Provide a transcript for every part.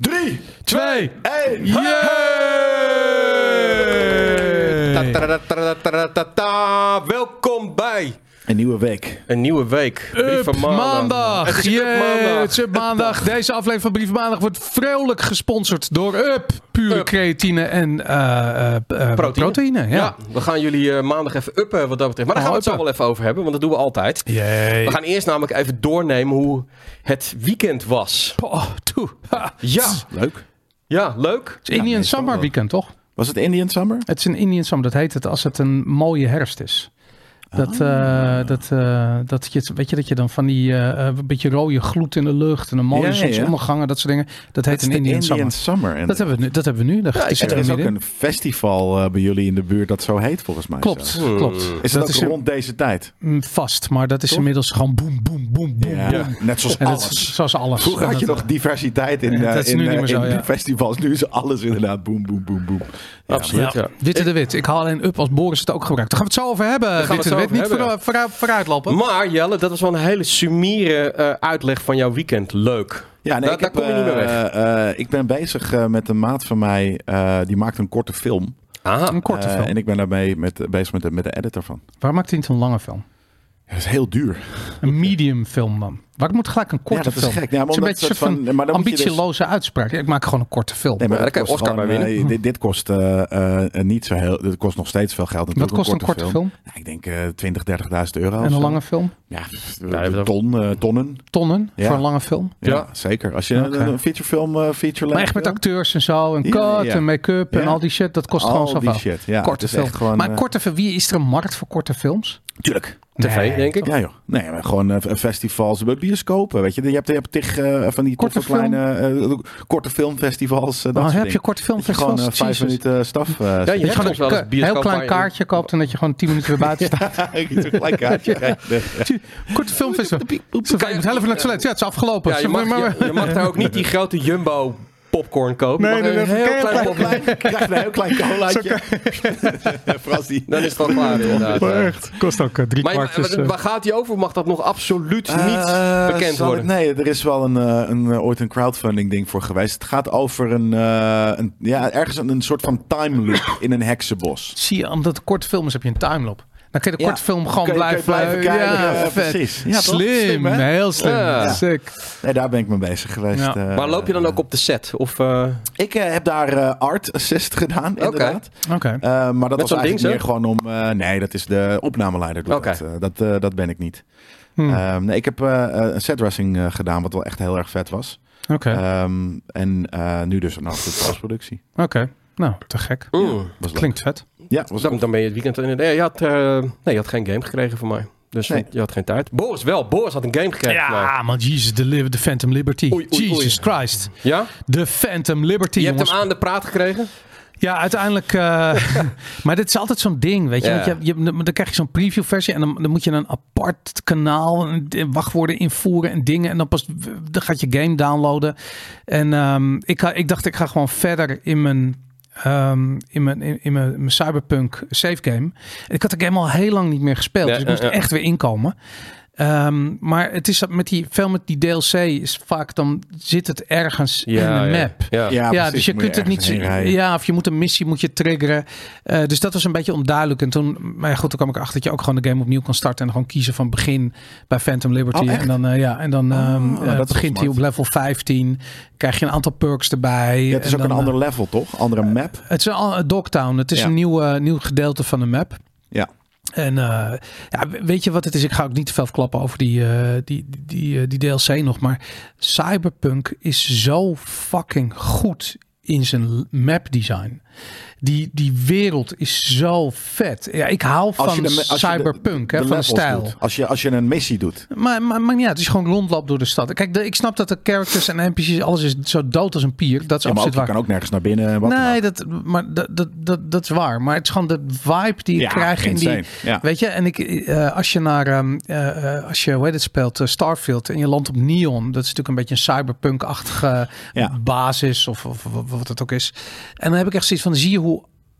Drie, Twee. één. Yay! Een nieuwe week. een nieuwe week. Van maandag. Het is Yay, maandag. Het is Up maandag. Deze aflevering van Brief Maandag wordt vrolijk gesponsord door Up. Pure Up. creatine en eh, eh, eh, proteïne. Ja. ja. we gaan jullie eh, maandag even uppen wat dat betreft. Maar daar gaan we het zo wel even over hebben, want dat doen we altijd. Yay. We gaan eerst namelijk even doornemen hoe het weekend was. Oh, toe. Ja, Leuk. ja leuk. Het is Indian Summer weekend, toch? Was het Indian Summer? Het is een Indian Summer. Dat heet het als het een mooie herfst is. Dat, Ah. eh, dat, eh, dat je, weet je, dat je dan van die eh, een beetje rode gloed in de lucht en een mooie Ja, zonsondergangen, dat soort dingen. Dat heet een de Indian, Indian Summer. Summer. En Dat hebben we nu. Dat hebben we nu. Ja, het is er is ook een festival eh, bij jullie in de buurt dat zo heet volgens mij. Klopt, klopt. Is dat dat is ook rond deze tijd? mm, vast, maar dat is Toch? inmiddels gewoon boem, boem, boem, boem. Net zoals alles. is zoals alles. Vroeger had je nog diversiteit in, eh, in, zo, in ja. festivals. Nu is alles inderdaad boem, boem, boem, boem. Absoluut, ja. Witte de Wit. Ik haal alleen up als Boris het ook gebruikt. Daar gaan we het zo over hebben. Gaan we Witte de het Wit. zo Niet voor, vooruit, vooruitlopen. Maar Jelle, dat was wel een hele sumiere eh, uitleg van jouw weekend. Leuk. Ja, nee, Daar- ik daar heb, kom je niet meer weg. eh, eh, ik ben bezig eh, met een maat van mij. eh, die maakt een korte film. Aha. een korte Eh, film. En ik ben daarmee met, bezig met de, met de editor van. Waar maakt hij niet een lange film? Ja, dat is heel duur. Een medium film dan. Waar moet gelijk een korte ja, dat is film? gek. Ja, maar Het is een beetje een van, maar dus- ambitieloze uitspraak. Ik maak gewoon een korte film. Nee, maar dat daar kan Oscar gewoon, bij winnen. eh, dit, dit kost eh, eh, niet zo heel. Dit kost nog steeds veel geld. Wat kost een korte film? Ja, ik denk eh 20, 30.000 euro. En een zo. lange film? Ja, Ja, dat- ton, tonnen. Tonnen Ja. voor een lange film? Ja, Ja. zeker. Als je een- een featurefilm, eh feature Maar echt met acteurs en zo. En Ja, cut ja. en make-up en al die shit. Dat kost Al gewoon die zoveel. shit, ja. korte is film. maar korte film. Wie is er een markt voor korte films? Tuurlijk. TV, Nee, denk ik. Ja joh. Nee, maar gewoon eh, festivals, bij bioscopen, weet je. Je hebt, je hebt tig eh, van die Korte kleine eh, korte filmfestivals. eh, dat Oh, soort heb dingen. je korte Dat je filmfestivals? gewoon eh, vijf minuten staf. eh, Ja, je Dat hebt je gewoon wel eens een heel klein je- kaartje koopt en dat je gewoon 10 minuten weer buiten staat. je zo'n klein kaartje. Korte filmfestival. Zo, Je moet heel even naar het toilet. Ja, het is afgelopen. Ja, je, mag, je, je mag daar ook niet die grote jumbo popcorn kopen. Nee, een heel klein klein- popcorn. krijg een heel klein colaatje. Frans die. Dan is het al klaar inderdaad. Maar echt, kost ook eh, drie Maar kwart. waar- gaat die over? Mag dat nog absoluut niet Eh, bekend worden? nee, er is wel een, eh, een, eh, ooit een crowdfunding ding voor geweest. Het gaat over een, eh, een ja, ergens een, een soort van time loop in een heksenbos. Zie je, omdat het korte film is, heb je een timelap. Dan kun je de Ja. korte film gewoon Kun je- kun je blijven, blijven kijken, Ja, ja, vet. precies. Ja, slim, Slim, hè? heel slim. Ja. Sick. Nee, daar ben ik mee bezig geweest. Ja. eh. Maar loop je dan ook op de set? Of, eh, Ik eh, heb daar eh, art assist gedaan, inderdaad. Oké. Eh, maar dat was eigenlijk ding meer zo? gewoon om... eh, nee, dat is de opnameleider. Doet dat. Eh, dat, eh, dat ben ik niet. Hm. Ehm, nee, ik heb eh, eh, een setdressing eh, gedaan, wat wel echt heel erg vet was. Oké. Ehm, en eh, nu dus nog de postproductie. Oké. Nou, te gek. leuk. Klinkt vet. Ja, was dan, dan ben je het weekend... in- Nee, je had, eh, nee, je had geen game gekregen van mij. Dus Nee. je had geen tijd. Boris wel. Boris had een game gekregen. Ja, man, Jesus, de, Phantom Liberty. Oei, oei, oei. Jesus Christ. Ja? De Phantom Liberty, Je hebt jongens. hem aan de praat gekregen? Ja, uiteindelijk. eh, maar dit is altijd zo'n ding, weet je. Ja. Want je, je, dan krijg je zo'n preview versie en dan, dan moet je een apart kanaal, en wachtwoorden invoeren en dingen. En dan pas dan gaat je game downloaden. En ehm, ik, ik dacht, ik ga gewoon verder in mijn. Ehm, in, mijn, in, in mijn, mijn Cyberpunk save game. En ik had de game al heel lang niet meer gespeeld. Ja, dus ik moest er echt weer inkomen. Ehm, maar het is met die, veel met die DLC is vaak dan zit het ergens in de map. Ja. Ja, dus je kunt het niet. Ja, of je moet een missie moet je triggeren. Eh, dus dat was een beetje onduidelijk. En toen, maar ja, goed, toen kwam ik achter dat je ook gewoon de game opnieuw kan starten en gewoon kiezen van begin bij Phantom Liberty. Oh, en dan, eh, ja, en dan Oh, ehm, dat eh, wel begint hij op level 15. Krijg je een aantal perks erbij. Ja, het is En ook een ander level, toch? Andere map. het is een al- Dogtown. Het is Ja. een nieuw, eh, nieuw gedeelte van de map. En eh, ja, weet je wat het is? Ik ga ook niet te veel verklappen over die, eh, die, die, die, eh, DLC nog. Maar Cyberpunk is zo fucking goed in zijn map design. Die, die wereld is zo vet. Ja, ik hou van de, de- Cyberpunk, hè, de van de stijl. doet. Als je, als je een missie doet. Maar, maar, maar ja, het is gewoon rondloop door de stad. Kijk, ik snap dat de characters en NPC's, alles is zo dood als een pier. Dat is Ja, maar ook, waar. kan ook nergens naar binnen. en Wat Nee, dat, maar dat, dat, dat, dat is waar. Maar het is gewoon de vibe die je Ja, krijgt in die. Ja. Weet je, en ik, eh, als je naar, ehm, eh, als je, hoe heet het, speelt, eh, Starfield en je landt op Neon, dat is natuurlijk een beetje een cyberpunk-achtige basis of, of, of wat het ook is. En dan heb ik echt zoiets van, zie je hoe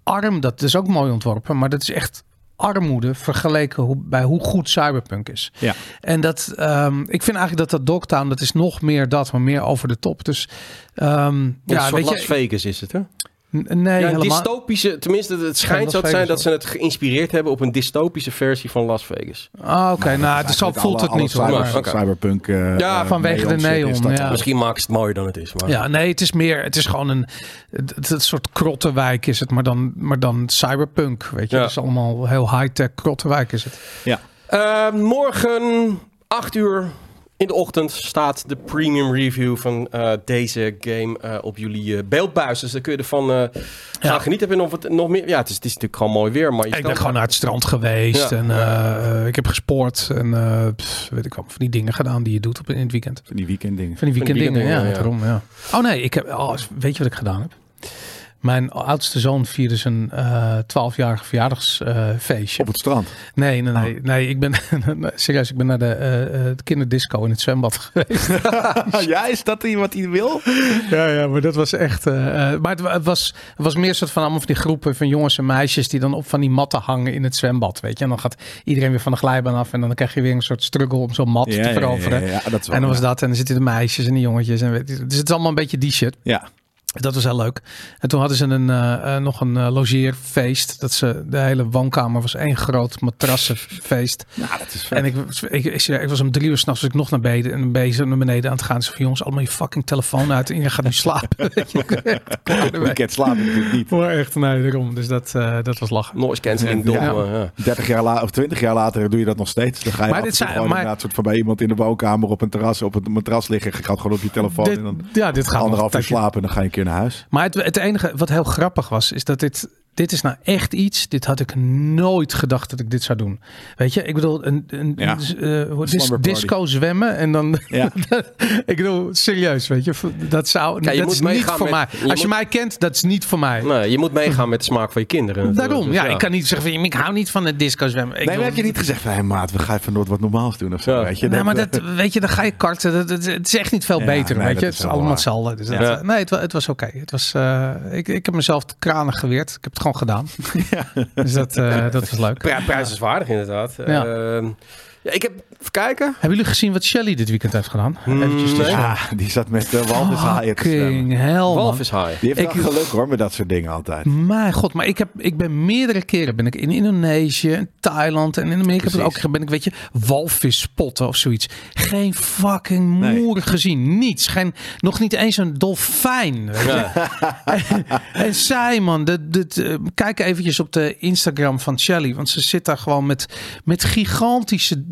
arm dat, is ook mooi ontworpen, maar dat is echt armoede vergeleken hoe, bij hoe goed Cyberpunk is. Ja. En dat, ehm, ik vind eigenlijk dat dat Dogtown, dat is nog meer dat, maar meer over de top. Dus ehm, Ja, ja, een soort weet Las je, Vegas is het, hè? Nee, Ja, een helemaal. dystopische, tenminste, het schijnt zo te zijn dat ze het geïnspireerd hebben op een dystopische versie van Las Vegas. Ah, oké, nou, dat dus is zo voelt alle- het niet cyber- Oké. Cyberpunk. eh, Ja, eh, vanwege de neon, dat, ja. Misschien maakt het mooier dan het is. Maar... Ja, nee, het is meer, het is gewoon een, het, het- soort krottenwijk is het, maar dan, maar dan cyberpunk, weet je. Ja. Het is allemaal heel high-tech krottenwijk is het. Eh, morgen, 8 uur in de ochtend, staat de premium review van eh, deze game eh, op jullie eh, beeldbuis. Dus daar kun je ervan eh gaan genieten. Heb je nog, wat, nog meer? Ja, het is, het is natuurlijk gewoon mooi weer. Maar je Ik ben gewoon naar het strand geweest Ja. en ik heb gesport en eh, pff, weet ik wat, van die dingen gedaan die je doet op, in het weekend. Van die weekenddingen. Van die weekenddingen, ja, ja. daarom, ja. Oh nee, ik heb, oh, weet je wat ik gedaan heb? Mijn oudste zoon vierde zijn eh 12-jarig verjaardagsfeestje. Op het strand. Nee, nee, Oh. nee. nee ik ben nee, serieus, ik ben naar de eh, eh, kinderdisco in het zwembad geweest. ja, is dat die wat hij wil? ja, ja, maar dat was echt. maar het, wa- het was, het was meer soort van allemaal van die groepen van jongens en meisjes die dan op van die matten hangen in het zwembad, weet je. En dan gaat iedereen weer van de glijbaan af en dan krijg je weer een soort struggle om zo'n mat Ja, te veroveren. ja, ja, dat wel, En dan was dat en dan zitten de meisjes en de jongetjes en weet je, dus het is allemaal een beetje die shit. Ja. Dat was heel leuk. En toen hadden ze een, eh, eh, nog een eh, logeerfeest. Dat ze, de hele woonkamer was één groot matrassenfeest. Nou, dat is vet. En ik, ik, ik, ik was om drie uur s'nachts ik nog naar beneden, en bezig naar beneden aan het gaan. Ze van jongens, allemaal je fucking telefoon uit en je gaat nu slapen. Weekend slapen natuurlijk niet. Maar echt, nee, daarom. Dus dat, eh, dat was lachen. Noise cancelling, Ja. dom. ja. 30 jaar later of 20 jaar later doe je dat nog steeds. Dan ga je Maar dit zijn- gewoon maar- inderdaad soort van bij iemand in de woonkamer op een terras op een matras liggen. Je gaat gewoon op je telefoon Dit, en dan ja, dit gaat anderhalf uur slapen en dan ga je een naar huis. Maar het, het enige wat heel grappig was, is dat dit, dit is nou echt iets. Dit had ik nooit gedacht dat ik dit zou doen. Weet je, ik bedoel, een, een, Ja. een, eh, dis- disco zwemmen en dan. Ja. ik bedoel, serieus, weet je, dat zou. Je dat moet is niet voor met- mij. je Als je moet- mij kent, dat is niet voor mij. Nee, je moet meegaan met de smaak van je kinderen. Daarom, Dus ja, ik kan niet zeggen van, ik hou niet van het disco zwemmen. Ik nee, maar bedoel- heb je niet gezegd van, hé maat, we gaan even nooit wat normaals doen of zo, Ja. weet je? Nee, maar eh, dat, weet je, dan ga je karten. Dat, dat- het is echt niet veel Ja, beter, nee, weet je. Het is allemaal hetzelfde. Dus eh, nee, het, wa- het was oké. Het was, eh, ik, ik heb mezelf kranig geweerd. Ik heb het gewoon gedaan. Dus dat, eh, dat was leuk. Pri- prijzenswaardig inderdaad. Ja. Ehm, ja, ik heb... Even kijken. Hebben jullie gezien wat Shelly dit weekend heeft gedaan? Eventjes nee. tussen. Ja, die zat met de walvishaaien te zwemmen. Hell, man. Walvis High. Die heeft Ik- wel geluk hoor, met dat soort dingen altijd. Mijn god, maar ik, heb, ik ben meerdere keren ben ik in Indonesië, in Thailand en in Amerika ben ook ben ik, weet je, walvis spotten of zoiets. Geen fucking Nee. moer gezien, niets. Geen, nog niet eens een dolfijn. Weet je? en, en zij man, de, de, de- kijk eventjes op de Instagram van Shelly, want ze zit daar gewoon met, met gigantische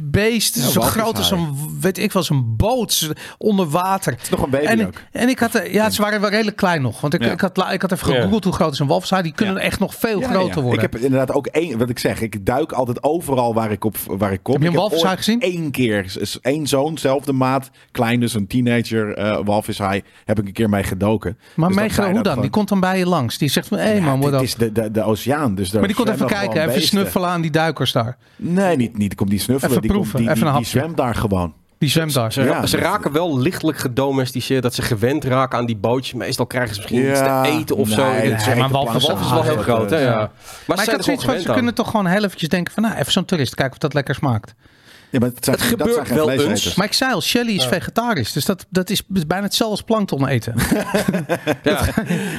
beesten, Ja, zo groot als een, weet ik wel, een boot onder water. Het is nog een baby En, ook. en ik had, ja, ze waren wel redelijk klein nog. Want ik, Ja. ik, had, ik had even Ja. gegoogeld hoe groot is een walvishaai. Die kunnen Ja. echt nog veel Ja, groter ja. worden. Ik heb inderdaad ook één, wat ik zeg, ik duik altijd overal waar ik op waar ik kom. Heb je een walvishaai gezien? Eén keer, één zoon, zelfde maat, klein dus een teenager eh walvishaai, heb ik een keer mee gedoken. maar Dus dan hoe dan? gewoon- Die komt dan bij je langs. Die zegt van, hé hey Ja, man, wat dit op. is de, de, de oceaan. Dus daar Maar die komt even kijken, even snuffelen aan die duikers daar. Nee, niet, niet komt die snuffelen. Even die, komt- proeven, die, even die, een die hapje. zwemt daar gewoon. Die zwemt daar. Ze, Ja, ze raken wel lichtelijk gedomesticeerd. Dat ze gewend raken aan die bootjes. Meestal krijgen ze misschien iets te eten of zo. nee, maar walvis- is wel heel groot, hè? Ja. Maar, Maar ik had zoiets van, ze kunnen toch gewoon heel eventjes denken van, nou, even zo'n toerist, kijken of dat lekker smaakt. Ja, maar het, zijn, Het dat gebeurt wel eens. Maar ik zei al, Shelly is vegetarisch. Dus dat, dat is bijna hetzelfde als plankton eten. Ja.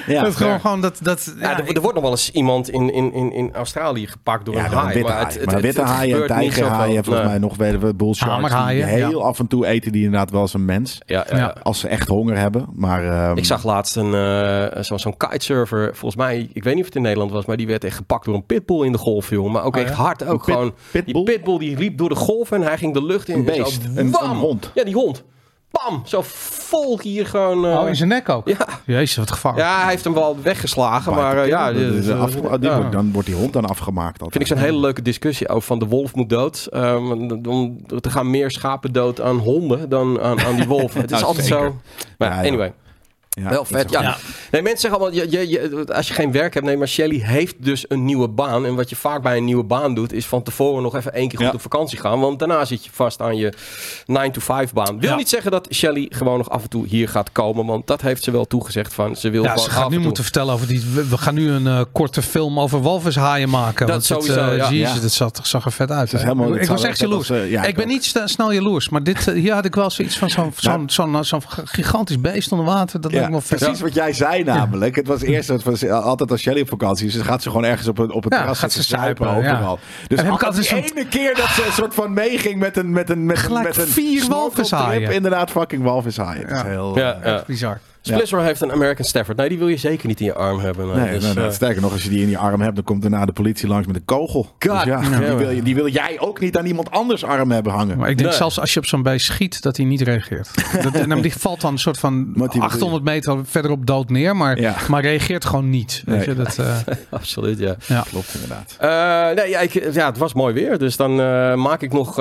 Ja, dat gewoon, gewoon dat, dat, Ja, er, er wordt nog wel eens iemand in, in, in, in Australië gepakt door Ja, een haai. witte maar haai. het, Maar het, witte het haaien tijgerhaaien, volgens Nee. mij nog weten we bull sharks, die heel af en toe eten die inderdaad wel eens een mens. Ja. Als ze echt honger hebben. Maar, ehm, Ik zag laatst een, eh, zo- zo'n kitesurfer, volgens mij, ik weet niet of het in Nederland was, maar die werd echt gepakt door een pitbull in de golf, jongen. Maar ook Oh, echt hard, ook gewoon. pitbull? Die pitbull die liep door de golf en hij ging de lucht in. Een zo, beest, een- hond. Ja, die hond. Bam! Zo vol hier gewoon... eh, Oh, in zijn nek ook? ja. Jezus, wat gevaarlijk. ja, hij heeft hem wel weggeslagen, maar eh, ja, die ja. wordt- dan wordt die hond dan afgemaakt. altijd. Vind ik zo'n hele leuke discussie over van de wolf moet dood. Um, dan, er gaan meer schapen dood aan honden dan aan, aan die wolf. Het is Nou, altijd zeker. zo. Maar ja, Ja, ja. anyway. Ja, Wel dat vet, ja. Nee, mensen zeggen allemaal, je, je, je- als je geen werk hebt, nee, maar Shelly heeft dus een nieuwe baan. En wat je vaak bij een nieuwe baan doet, is van tevoren nog even één keer goed Ja. op vakantie gaan. Want daarna zit je vast aan je 9-to-5 baan. Wil Ja. niet zeggen dat Shelly gewoon nog af en toe hier gaat komen, want dat heeft ze wel toegezegd van, ze wil Ja, ze gaat nu toe. moeten vertellen over die. We, we gaan nu een eh, korte film over walvishaaien maken. Dat want het, sowieso, eh, ja. Jezus, Ja. dat zag, zag er vet uit. Helemaal- ik was echt jaloers. als, eh, ja, ik ik ben ook. niet snel jaloers, maar dit, hier had ik wel zoiets van zo'n zo'n zo'n zo'n gigantisch beest onder water. Dat Ja, me precies wat jij zei namelijk. Het was eerst het was altijd als Shelly op vakantie is, dan gaat ze gewoon ergens op een, op het Ja, terras gaat ze zuipen ja. overal. Dus En heb ik altijd zo'n- ene keer dat ze een soort van meeging met een met een met een Gelijk met een vier walvishaaien. Inderdaad, fucking walvishaaien. Het is Ja. heel. Ja, eh, ja. Bizar. Splisser heeft een American Stafford. Nee, die wil je zeker niet in je arm hebben. Nee, Nee, dus, nee, nee, eh, sterker nog, als je die in je arm hebt, dan komt daarna de politie langs met een kogel. Dus God ja, damn die, wil je, die wil jij ook niet aan iemand anders arm hebben hangen. Maar ik denk Nee. zelfs als je op zo'n beest schiet, dat hij niet reageert. Dat, en dan die valt dan een soort van Wat die- 800 meter verderop dood neer, maar, Ja. maar reageert gewoon niet. Weet Nee. je, dat, eh, absoluut, ja. ja. Klopt inderdaad. Eh, nee, ja, ik, ja, het was mooi weer. Dus dan eh, maak ik nog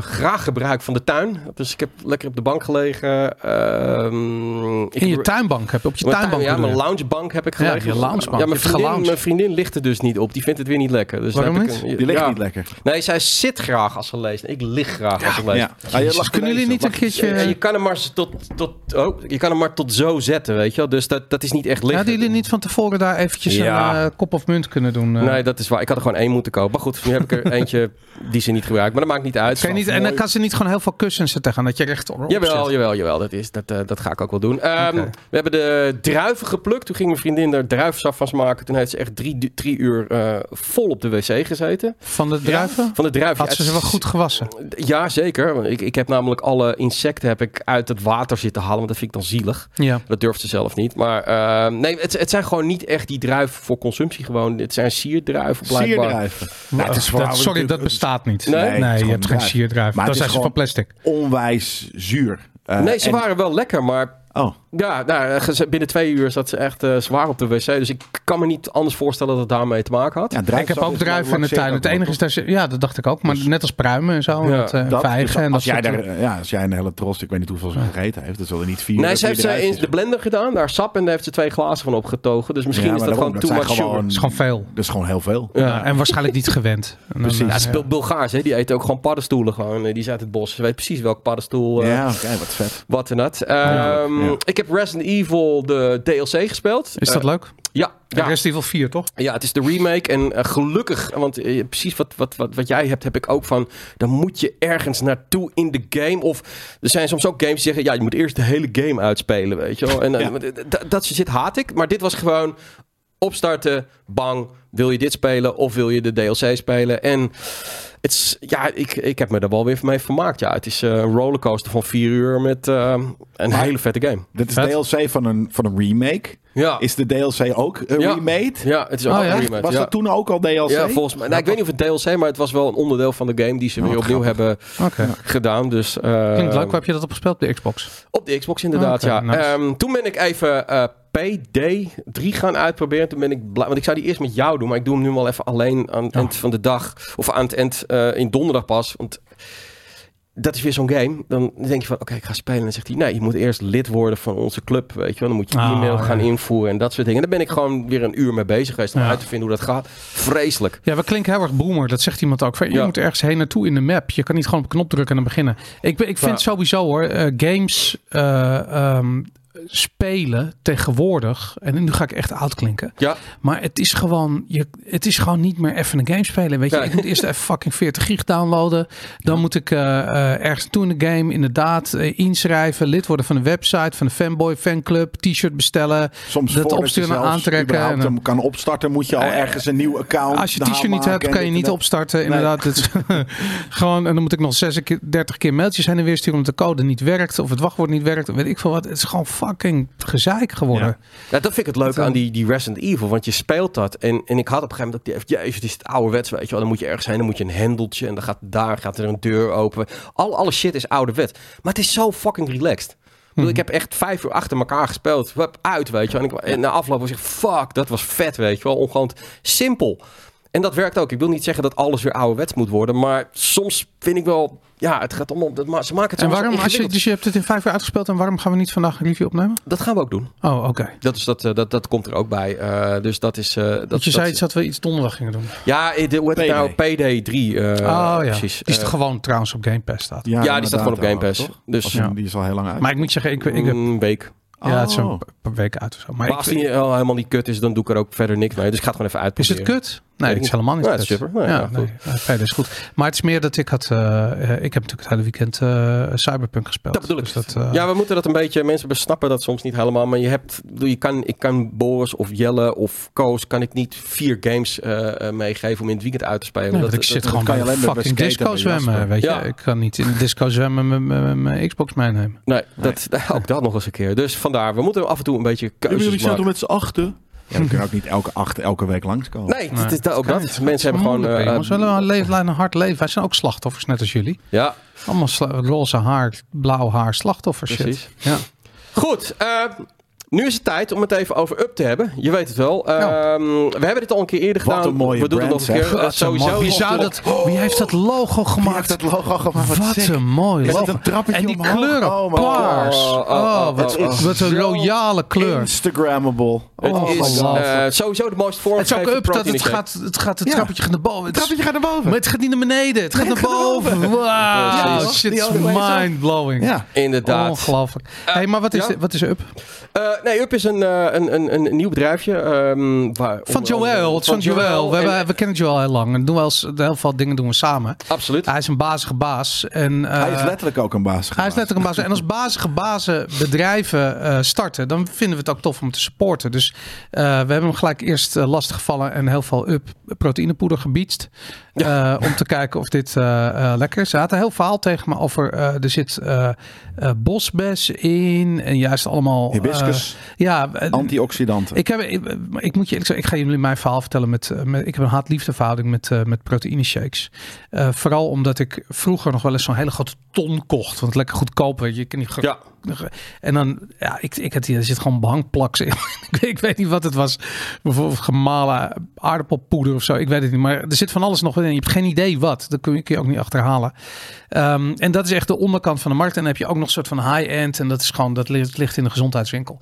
graag gebruik van de tuin. Dus ik heb lekker op de bank gelegen. Ehm, ik In je heb- tuinbank heb je op je Mijn tuinbank. tuin- ja, mijn je? loungebank heb ik Ja, gelegen. je loungebank. Ja, Je mijn vriendin, mijn vriendin ligt er dus niet op. Die vindt het weer niet lekker. Dus Waarom ik niet? een- Die ligt ja. niet lekker. Nee, zij zit graag als ze leest. Ik lig graag als ik lees. Ja. Ah, je kunnen jullie niet een keertje... En je kan hem maar tot, tot, oh, je kan hem maar tot zo zetten, weet je wel. Dus dat, dat is niet echt liggen. Hadden jullie niet van tevoren daar eventjes Ja. een eh, kop of munt kunnen doen? eh? Nee, dat is waar. Ik had er gewoon één moeten kopen. Maar goed, nu heb ik er eentje die ze niet gebruikt. Maar dat maakt niet uit. Kan je niet, en dan kan ze niet gewoon heel veel kussens zetten gaan, dat je recht op Jawel, zit. jawel, jawel. Dat, is, dat, eh, dat ga ik ook wel doen. Ehm. We hebben de druiven geplukt. Toen ging mijn vriendin er druivensap van maken. Toen heeft ze echt drie, drie uur eh, vol op de wc gezeten. Van de druiven? Van de druiven. Had ze ze wel goed gewassen? Ja, zeker. Ik, ik heb namelijk alle insecten heb ik uit het water zitten halen. Want dat vind ik dan zielig. Ja. Dat durft ze zelf niet. Maar ehm, nee, het, het zijn gewoon niet echt die druiven voor consumptie. Gewoon, het zijn sierdruiven blijkbaar. Sierdruiven. Nou, het is Dat- sorry, dat bestaat niet. Nee? Nee, je gewoon hebt geen. Maar Dat zijn is ze van plastic. Onwijs zuur. Eh, Nee, ze en- waren wel lekker, maar Oh, Ja, nou, ge- binnen twee uur zat ze echt eh, zwaar op de wc. Dus ik kan me niet anders voorstellen dat het daarmee te maken had. ja, Ik heb ook is- druiven in de tuin. Het enige is dat ze, ja, dat dacht ik ook. Maar Dus- net als pruimen en zo. Ja, eh, Dat- vijgen dus en dat als, jij daar, ja, als jij een hele tros, ik weet niet hoeveel ze gegeten heeft, dan zullen er niet vier Nee, ze heeft ze in de blender gedaan, daar sap en daar heeft ze twee glazen van opgetogen. Dus misschien Ja, is dat gewoon too dat much zijn sugar. Dat is gewoon veel. Dat is gewoon heel veel. Ja. Ja, en waarschijnlijk niet gewend. Precies. eh, Ja, het is Bulgaars, hè? die eten ook gewoon paddenstoelen. Gewoon. eh, Die is uit het bos. Ze weet precies welke paddenstoel, eh, ja, oké, wat vet. wat en dat. Ehm. Ik heb Resident Evil de DLC gespeeld. Is dat Eh, leuk? ja, Ja. Resident Evil 4, toch? Ja, het is de remake. En eh, gelukkig, want eh, precies wat, wat, wat, wat jij hebt, heb ik ook van. Dan moet je ergens naartoe in de game. Of er zijn soms ook games die zeggen: ja, je moet eerst de hele game uitspelen. Weet je wel. En Ja. dat soort shit haat ik. Maar dit was gewoon opstarten, bang. Wil je dit spelen of wil je de DLC spelen? En het is, ja, ik, ik heb me er wel weer mee vermaakt. Ja, het is eh, een rollercoaster van vier uur met eh, een Maar- hele vette game. Dit is Vet. DLC van een, van een remake. Ja, Is de DLC ook een Ja. remade? ja het is ook Oh, een ja? remake. Was ja. dat toen ook al DLC? Ja, volgens mij. Nou, ik weet niet of het DLC, maar het was wel een onderdeel van de game die ze Oh, weer opnieuw grappig. hebben Oké. gedaan. Dus, eh, Klinkt leuk. Waar heb je dat op gespeeld? Op de Xbox? Op de Xbox inderdaad, ja. nice. Ehm, toen ben ik even eh, PD3 gaan uitproberen. Toen ben ik blij, want ik zou die eerst met jou doen, maar ik doe hem nu wel even alleen aan het Ja. eind van de dag. Of aan het eind eh, in donderdag pas. Want dat is weer zo'n game. Dan denk je van, oké, ik ga spelen. En dan zegt hij, nee, je moet eerst lid worden van onze club, weet je wel. Dan moet je Ah, e-mail gaan ja. invoeren en dat soort dingen. En daar ben ik gewoon weer een uur mee bezig geweest om Ja. uit te vinden hoe dat gaat. Vreselijk. Ja, we klinken heel erg boomer. Dat zegt iemand ook. Je Ja. moet ergens heen naartoe in de map. Je kan niet gewoon op knop drukken en dan beginnen. Ik, ik vind sowieso hoor, eh, games eh, ehm, spelen tegenwoordig. En nu ga ik echt oud klinken. Ja, Maar het is gewoon, je, het is gewoon niet meer even een game spelen. Weet je, ik moet eerst even fucking 40 gig downloaden. Dan moet ik eh, eh, ergens toe in de game inderdaad eh, inschrijven, lid worden van de website, van de fanboy fanclub, t-shirt bestellen. Soms Dat opsturen aantrekken en dan- kan opstarten, moet je al ergens een nieuw account Als je t-shirt niet hebt, kan je niet opstarten. Inderdaad, het gewoon en dan moet ik nog 36 keer mailtjes heen en weer sturen omdat de code niet werkt of het wachtwoord niet werkt. Weet ik veel wat. Het is gewoon fucking gezeik geworden. Ja, dat vind ik het leuke Dat, aan eh, die, die Resident Evil. Want je speelt dat. En, en ik had op een gegeven moment dat ik dacht, jezus, het is het ouderwets, weet je wel. Dan moet je ergens heen, dan moet je een hendeltje. En dan gaat daar gaat er een deur open. Al, alle shit is ouderwets. Maar het is zo fucking relaxed. Ik, ik heb echt vijf uur achter elkaar gespeeld. Hup, uit, weet je wel. En, ik, en na afloop was ik, fuck, dat was vet, weet je wel. Ongewoon simpel. En dat werkt ook. Ik wil niet zeggen dat alles weer ouderwets moet worden. Maar soms vind ik wel ja, het gaat allemaal... Dat, ma- ze maken het En waarom, als je, dus je hebt het in vijf uur uitgespeeld en waarom gaan we niet vandaag een review opnemen? Dat gaan we ook doen. Oh, oké. Dat, is dat, eh, dat, dat komt er ook bij. Eh, dus dat is... eh, dat, Want je dat- zei iets dat we iets donderdag gingen doen. Ja, de, hoe heet het nou? PD3. eh, oh ja, Precies. die is gewoon trouwens op Game Pass staat. ja, die staat gewoon op Game Pass. Dus Ja. Die is al heel lang uit. Maar ik moet zeggen, ik, ik heb, een week. ja, het is Oh. een paar weken uit of zo. Maar Maar als die al helemaal niet kut is, dan doe ik er ook verder niks mee. Dus ik ga het gewoon even is uitproberen. het kut? Nee, het is helemaal niet Ja, het is super. Nou, ja, ja, nee, dat is goed. Maar het is meer dat ik had, eh, eh, ik heb natuurlijk het hele weekend eh, Cyberpunk gespeeld. Dat bedoel ik. Dus dat, eh, ja, we moeten dat een beetje... Mensen besnappen dat soms niet helemaal. Maar je hebt... ik Je kan, ik kan Boris of Jelle of Koos... kan ik niet vier games eh, eh, meegeven om in het weekend uit te spelen. Nee, dat, want ik zit dat- gewoon kan bij alleen maar fucking bij disco zwemmen, weet je. Ja. Ik kan niet in de disco zwemmen met- mijn Xbox meenemen. Nee, dat, ook dat nog eens een keer. Dus vandaar, we moeten af en toe een beetje Hebben keuzes jullie maken. doen met z'n achten? Ja, we kunnen ook niet elke acht elke week langskomen. Nee, het is dat- ook dat. Mensen hebben gewoon... eh, jongens. We hebben een leven, leiden een hard leven. Wij zijn ook slachtoffers, net als jullie. ja, Allemaal roze haar, blauw haar, slachtoffers shit. precies. Ja. Goed, eh, nu is het tijd om het even over Up te hebben. Je weet het wel. Ja. Ehm, we hebben dit al een keer eerder Wat gedaan. een mooie we doen het nog een keer. Eh, is een sowieso. Wie, zou dat, wie heeft dat logo gemaakt? dat logo gemaakt? Wat, Wat een mooi Is logo. een trappetje En die omhoog? kleuren, Oh my paars. Oh, Oh, oh, wat, oh, oh. wat een royale kleur. Instagrammable. Het Oh, is eh, sowieso de mooiste vorm. Het is ook up dat het gaat, het gaat het Ja. trappetje gaat naar boven. Het is- Trappetje gaat naar boven. Maar het gaat niet naar beneden. Het gaat naar boven. Precies. shit is mind-blowing. Ja. Inderdaad. Ongelooflijk. hey, maar wat is, wat is up? Eh, nee, Up is een, eh, een, een, een nieuw bedrijfje. ehm, waar Van Joel. Van Joel. We, en- hebben, we kennen Joel heel lang. En doen wel eens, heel veel dingen doen we samen. Absoluut. Hij is een bazige baas. En, eh, Hij is letterlijk ook een baas. Hij is letterlijk een baas. En als bazige bazen bedrijven eh, starten, dan vinden we het ook tof om te supporten. Dus eh, we hebben hem gelijk eerst uh, lastiggevallen en heel veel up proteïnepoeder gebiedst. Uh, om te kijken of dit uh, uh, lekker is. Hij had een heel verhaal tegen me over. er zit bosbes in en juist allemaal. Hibiscus. ja, antioxidanten. Ik, heb, ik, ik moet je zeggen, ik ga jullie mijn verhaal vertellen met. met ik heb een haat-liefde verhouding met, met proteïne shakes. vooral omdat ik vroeger nog wel eens zo'n hele grote ton kocht. Want lekker goedkoop. Weet je, je kan niet ja. En dan, ja, ik, ik had hier, er zit gewoon behangplaks in. ik weet niet wat het was. Bijvoorbeeld gemalen aardappelpoeder of zo. Ik weet het niet. Maar er zit van alles nog in. Je hebt geen idee wat. Dat kun je, ook niet achterhalen. Um, en dat is echt de onderkant van de markt. En dan heb je ook nog een soort van high-end. En dat is gewoon, dat ligt, ligt in de gezondheidswinkel.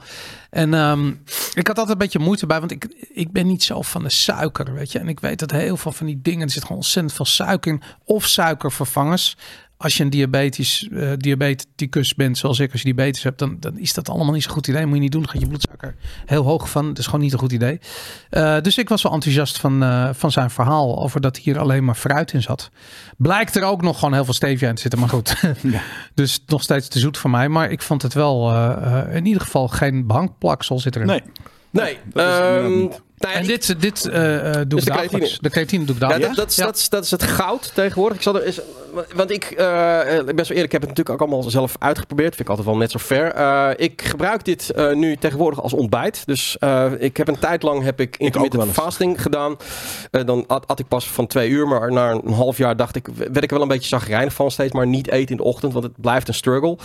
En um, ik had altijd een beetje moeite bij. Want ik, ik ben niet zo van de suiker, weet je. En ik weet dat heel veel van die dingen, er zit gewoon ontzettend veel suiker in. Of suikervervangers als je een diabetisch, uh, diabeticus bent, zoals ik, als je diabetes hebt, dan, dan is dat allemaal niet zo'n goed idee. Moet je niet doen, dan gaat je bloedsuiker heel hoog van. Dat is gewoon niet een goed idee. Uh, dus ik was wel enthousiast van, uh, van zijn verhaal over dat hier alleen maar fruit in zat. Blijkt er ook nog gewoon heel veel stevia in te zitten, maar goed. ja. dus nog steeds te zoet voor mij. Maar ik vond het wel uh, in ieder geval geen behangplaksel zit erin. Nee. Nee, um, nou ja, en dit, dit uh, uh, doe dus ik de dagelijks. De creatine doe ik ja, dagelijks. dat, dat, is, ja. dat, is, dat is het goud tegenwoordig. Ik zal er eens, want ik, uh, ik ben zo eerlijk, ik heb het natuurlijk ook allemaal zelf uitgeprobeerd. Vind ik altijd wel net zo ver. Uh, ik gebruik dit uh, nu tegenwoordig als ontbijt. Dus ik heb een tijd lang heb ik intermittent fasting gedaan. dan at, at, ik pas van twee uur, maar na een half jaar dacht ik, werd ik er wel een beetje zagrijnig van steeds. Maar niet eten in de ochtend, want het blijft een struggle.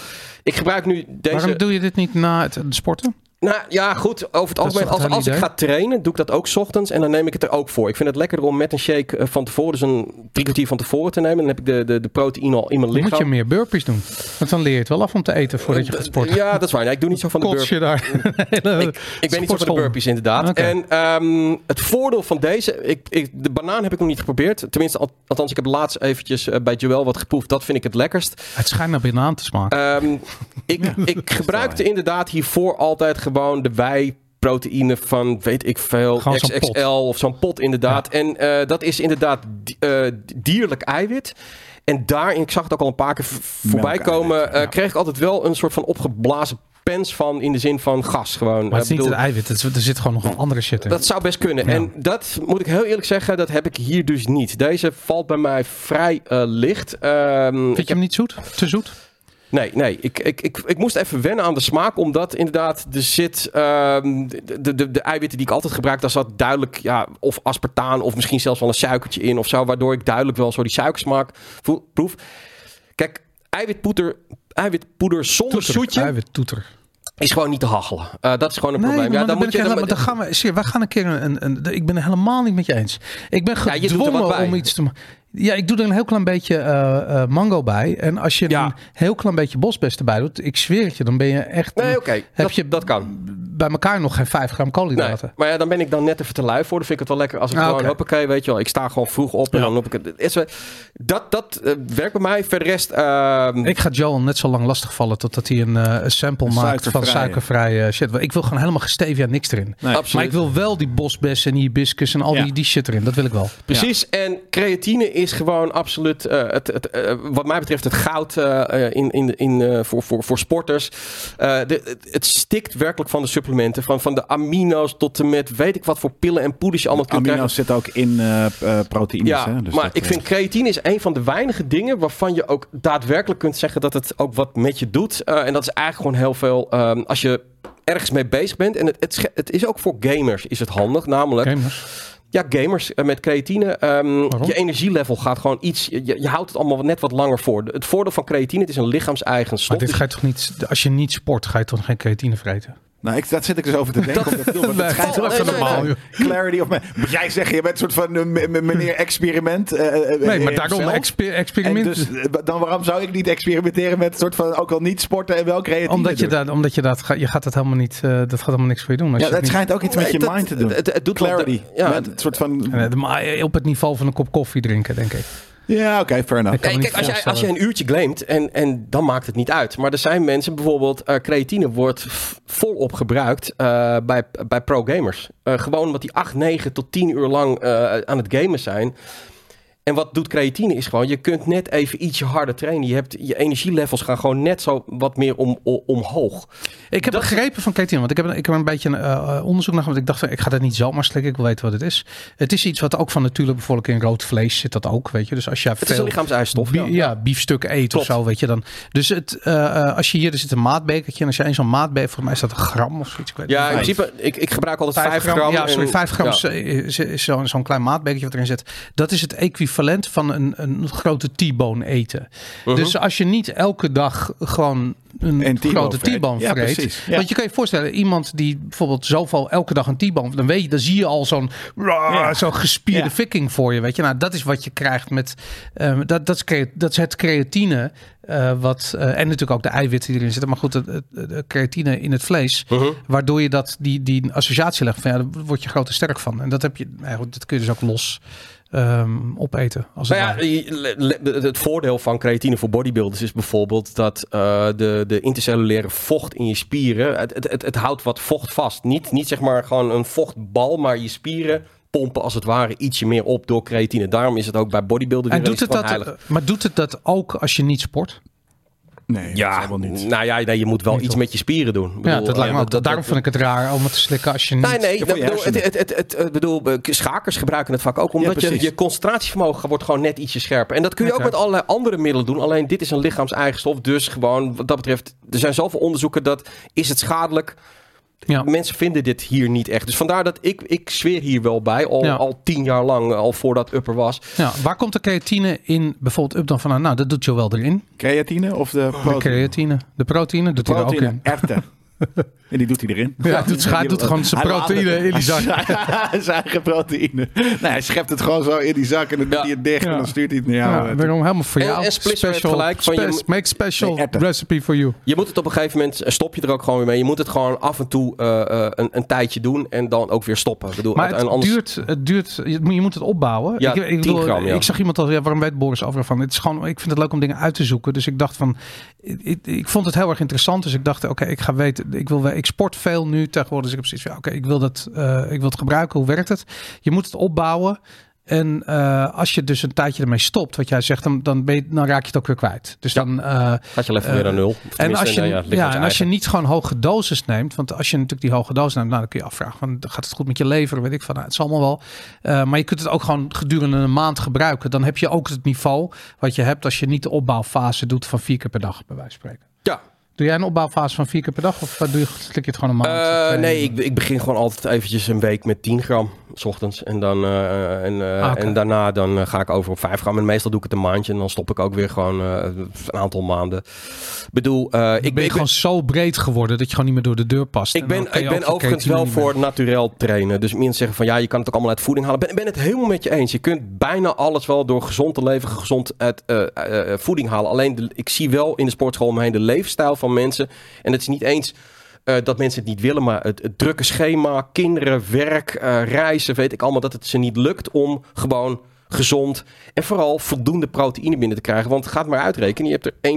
Ik gebruik nu deze... Waarom doe je dit niet na het sporten? Nou ja, goed. Over het algemeen, als, als ik ga trainen, doe ik dat ook 's ochtends. En dan neem ik het er ook voor. Ik vind het lekkerder om met een shake van tevoren, dus een drie kwartier van tevoren te nemen. Dan heb ik de, de, de proteïne al in mijn lichaam. Dan moet je meer burpees doen. Want dan leer je het wel af om te eten voordat je gaat sporten. Ja, dat is waar. Nee, ik doe niet zo van de burpees. daar. ik, ik ben niet zo van de burpees, inderdaad. Okay. En um, het voordeel van deze, ik, ik, de banaan heb ik nog niet geprobeerd. Tenminste, al, althans, ik heb laatst eventjes uh, bij Joel wat geproefd. Dat vind ik het lekkerst. Het schijnt naar banaan te smaken. Um, ik, ik gebruikte inderdaad hiervoor altijd gewoon de wei proteïne van weet ik veel, Gewoon XXL zo'n of zo'n pot inderdaad. Ja. En uh, dat is inderdaad uh, dierlijk eiwit. En daarin, ik zag het ook al een paar keer voorbij komen, uh, ja. kreeg ik altijd wel een soort van opgeblazen pens van in de zin van gas gewoon. Maar het is niet het eiwit, het is, er zit gewoon nog een andere shit in. Dat zou best kunnen. Ja. En dat moet ik heel eerlijk zeggen, dat heb ik hier dus niet. Deze valt bij mij vrij licht. Um, Vind je hem niet zoet? Te zoet? Nee, nee. Ik, ik, ik, ik moest even wennen aan de smaak. Omdat inderdaad er zit... Um, de, de, de eiwitten die ik altijd gebruik... daar zat duidelijk ja, of aspartaan... of misschien zelfs wel een suikertje in of zo. Waardoor ik duidelijk wel zo die suikersmaak voel, proef. Kijk, eiwitpoeder, eiwitpoeder zonder toeter, zoetje... Eiwittoeter. is gewoon niet te hachelen. Eh, dat is gewoon een Nee, probleem. Ja, dan, ik je- helemaal, dan gaan we, zie je, wij gaan een keer een, een, een- Ik ben het helemaal niet met je eens. Ik ben gedwongen bij. om iets te. ma- Ja, ik doe er een heel klein beetje eh, eh, mango bij. En als je Ja. een heel klein beetje bosbest erbij doet, ik zweer het je, dan ben je echt Nee, oké. Heb Dat, je- dat kan. bij elkaar nog geen 5 gram Nee. koolhydraten. Maar ja, dan ben ik dan net even te lui voor. Dan vind ik het wel lekker als ik Ah, gewoon, oké. hoppakee, weet je wel. Ik sta gewoon vroeg op en Ja. dan op ik het. Dat, dat eh, werkt bij mij. Verder rest... ehm, Ik ga Joel net zo lang lastigvallen totdat hij een, eh, een sample Een maakt van suikervrije. suikervrije shit. Ik wil gewoon helemaal gestevia niks erin. Nee. absoluut. Maar ik wil wel die bosbessen en die hibiscus en al Ja. die, die shit erin. Dat wil ik wel. Precies, en creatine is gewoon absoluut, eh, het, het, eh, wat mij betreft, het goud eh, eh, in, in, in, eh, voor, voor, voor sporters. Eh, de, het, stikt werkelijk van de supplementen, van, van de amino's tot en met weet ik wat voor pillen en poeders je allemaal kunt krijgen. Amino's zitten ook in eh eh, proteïnes. Ja, hè? Dus maar dat, ik vind creatine is een van de weinige dingen waarvan je ook daadwerkelijk kunt zeggen dat het ook wat met je doet. Eh, en dat is eigenlijk gewoon heel veel ehm, als je ergens mee bezig bent. En het, het, het is ook voor gamers is het handig, namelijk Gamers. Ja, gamers eh, met creatine. ehm, je energielevel gaat gewoon iets. Je, je houdt het allemaal net wat langer voor. Het voordeel van creatine, het is een lichaams-eigen stof. Maar dit Dus- ga je toch niet, als je niet sport, ga je toch geen creatine vreten? Nou, ik, dat zit ik dus over te denken. dat, schijnt wel even een clarity of Moet jij zeggen, je bent een soort van eh, meneer experiment. eh, eh, Nee, maar daarom En experiment. dus, dan waarom zou ik niet experimenteren met een soort van ook al niet sporten en wel creatine omdat je, dat, omdat je dat gaat, je gaat dat helemaal niet, eh, dat gaat helemaal niks voor je doen. Ja, het niet- schijnt ook iets met Nee, je dat- mind te doen. Het, het doet Clarity. ja, Met een soort van... Op het niveau van een kop koffie drinken, denk ik. Ja, oké, fair enough. Kijk, niet als je, als voorstellen. een uurtje claimt en, en dan maakt het niet uit. Maar er zijn mensen, bijvoorbeeld eh, creatine wordt volop gebruikt eh, bij, bij pro-gamers. Eh, gewoon omdat die 8, 9 tot 10 uur lang eh, aan het gamen zijn. En wat doet creatine is gewoon, je kunt net even ietsje harder trainen. Je, hebt, je energielevels gaan gewoon net zo wat meer om, om- omhoog. Ik heb Dat- begrepen van creatine, want ik heb, ik heb een beetje een eh, onderzoek naar, want ik dacht, van, ik ga dat niet zomaar slikken, ik wil weten wat het is. Het is iets wat ook van natuurlijk bijvoorbeeld in rood vlees zit dat ook, weet je. Dus als je Het is veel een lichaams-eigen stof. Bie- ja. biefstukken eet Klopt. of zo, weet je dan. Dus het, eh, eh, als je hier, er zit een maatbekertje en als je één zo'n maatbeker, volgens mij is dat een gram of zoiets. Ik weet Ja, in principe, ik, ik gebruik altijd 5 gram. Ja, sorry, en- 5 gram ja. is, is, is zo'n zo'n klein maatbekertje wat erin zit. Dat is het equivalent van een, een grote T-bone eten. Mhm. Dus als je niet elke dag gewoon een Een T-bone grote vreet. T-bone Ja, vreet. precies. Ja. Want je kan je voorstellen, iemand die bijvoorbeeld zoveel elke dag een T-bone, dan weet je, dan zie je al zo'n Ja. zo'n gespierde Ja. viking voor je, weet je. Nou, dat is wat je krijgt met ehm, dat, dat, is, dat is het creatine. eh, wat, eh, en natuurlijk ook de eiwitten die erin zitten. Maar goed, het, de creatine in het vlees. Mhm. Waardoor je dat, die, die associatie legt van ja, daar word je groot en sterk van. En dat heb je, goed, dat kun je dus ook los ehm, opeten. Als het Nou ja, le- le- het voordeel van creatine voor bodybuilders is bijvoorbeeld dat eh, de, de intercellulaire vocht in je spieren, het, het, het, het houdt wat vocht vast. Niet, niet zeg maar gewoon een vochtbal, maar je spieren pompen als het ware ietsje meer op door creatine. Daarom is het ook bij bodybuilders en doet het van dat, heilig. eh, maar doet het dat ook als je niet sport? Nee, Ja, helemaal niet. nou ja, nee, je moet wel iets met je spieren doen. Ik ja, bedoel, dat lijkt me ook. Daarom vind ik het raar om het te slikken als je niet... Nee, nee, Ja, dat voor je bedoel, het, hersenen. het, het, het, het, bedoel, eh, schakers gebruiken het vaak ook omdat je, je concentratievermogen wordt gewoon net ietsje scherper. En dat kun je ook met allerlei andere middelen doen. Alleen dit is een lichaams-eigen stof. Dus gewoon, wat dat betreft, er zijn zoveel onderzoeken dat is het schadelijk. Ja. Mensen vinden dit hier niet echt. Dus vandaar dat ik, ik zweer hier wel bij, al, Ja. al tien jaar lang, al voordat Upper was. Ja, waar komt de creatine in bijvoorbeeld Up dan vandaan? Nou, dat doet Joel erin. Creatine of de De proteïne? creatine. De proteïne doet hij er ook Proteïne, in. erwten. En die doet hij erin. Ja, hij doet, hij doet gewoon zijn proteïne in die zak. Zijn eigen proteïne. Nee, hij schept het gewoon zo in die zak en dan doet Ja. hij het dicht Ja. en dan stuurt hij het naar jou. Ja, daarom helemaal voor jou. en Splisser heeft gelijk van je- spe- make special recipe for you. Je moet het op een gegeven moment, eh, stop je er ook gewoon weer mee. Je moet het gewoon af en toe eh, eh, een, een tijdje doen en dan ook weer stoppen. Ik bedoel, Maar het anders- duurt, het duurt, je moet- je moet het opbouwen. Ja, ik, ik, 10 bedoel, gram, ja. ik zag iemand al, ja, waarom weet Boris over van? Het is gewoon, ik vind het leuk om dingen uit te zoeken. Dus ik dacht van, ik, ik, ik vond het heel erg interessant. Dus ik dacht, oké, ik ga weten, ik wil, ik sport veel nu tegenwoordig. Dus ik heb zoiets van, ja, oké, ik wil dat, eh, ik wil het gebruiken. Hoe werkt het? Je moet het opbouwen. En eh, als je dus een tijdje ermee stopt, wat jij zegt, dan, dan, ben je, dan raak je het ook weer kwijt. Dus dan, eh, gaat je even weer naar nul. Of en als je, nou ja, als je niet gewoon hoge doses neemt, want als je natuurlijk die hoge dosis neemt, nou, dan kun je afvragen, van, gaat het goed met je lever, weet ik van, nou, het zal allemaal wel. Maar je kunt het ook gewoon gedurende een maand gebruiken. Dan heb je ook het niveau wat je hebt als je niet de opbouwfase doet van vier keer per dag, bij wijze van spreken. Doe jij een opbouwfase van vier keer per dag of doe je, slik je het gewoon een maand? Eh, Twee- nee, ik, ik begin gewoon altijd eventjes een week met 10 gram. s ochtends. En, dan, eh, en, eh, Ah, en daarna dan eh, ga ik over op 5 gram. En meestal doe ik het een maandje. En dan stop ik ook weer gewoon eh, een aantal maanden. Ik bedoel, eh, ik, ben je ben, ik, gewoon zo breed geworden dat je gewoon niet meer door de deur past. ik ben, ik ben overigens wel voor naturel trainen. Dus mensen zeggen van ja, je kan het ook allemaal uit voeding halen. Ik ben, ben het helemaal met je eens. Je kunt bijna alles wel door gezond te leven, gezond uit eh, eh, eh, voeding halen. Alleen de- ik zie wel in de sportschool omheen de leefstijl van mensen. En het is niet eens eh, dat mensen het niet willen, maar het, het drukke schema, kinderen, werk, eh, reizen, weet ik allemaal, dat het ze niet lukt om gewoon gezond en vooral voldoende proteïne binnen te krijgen. Want gaat maar uitrekenen, je hebt er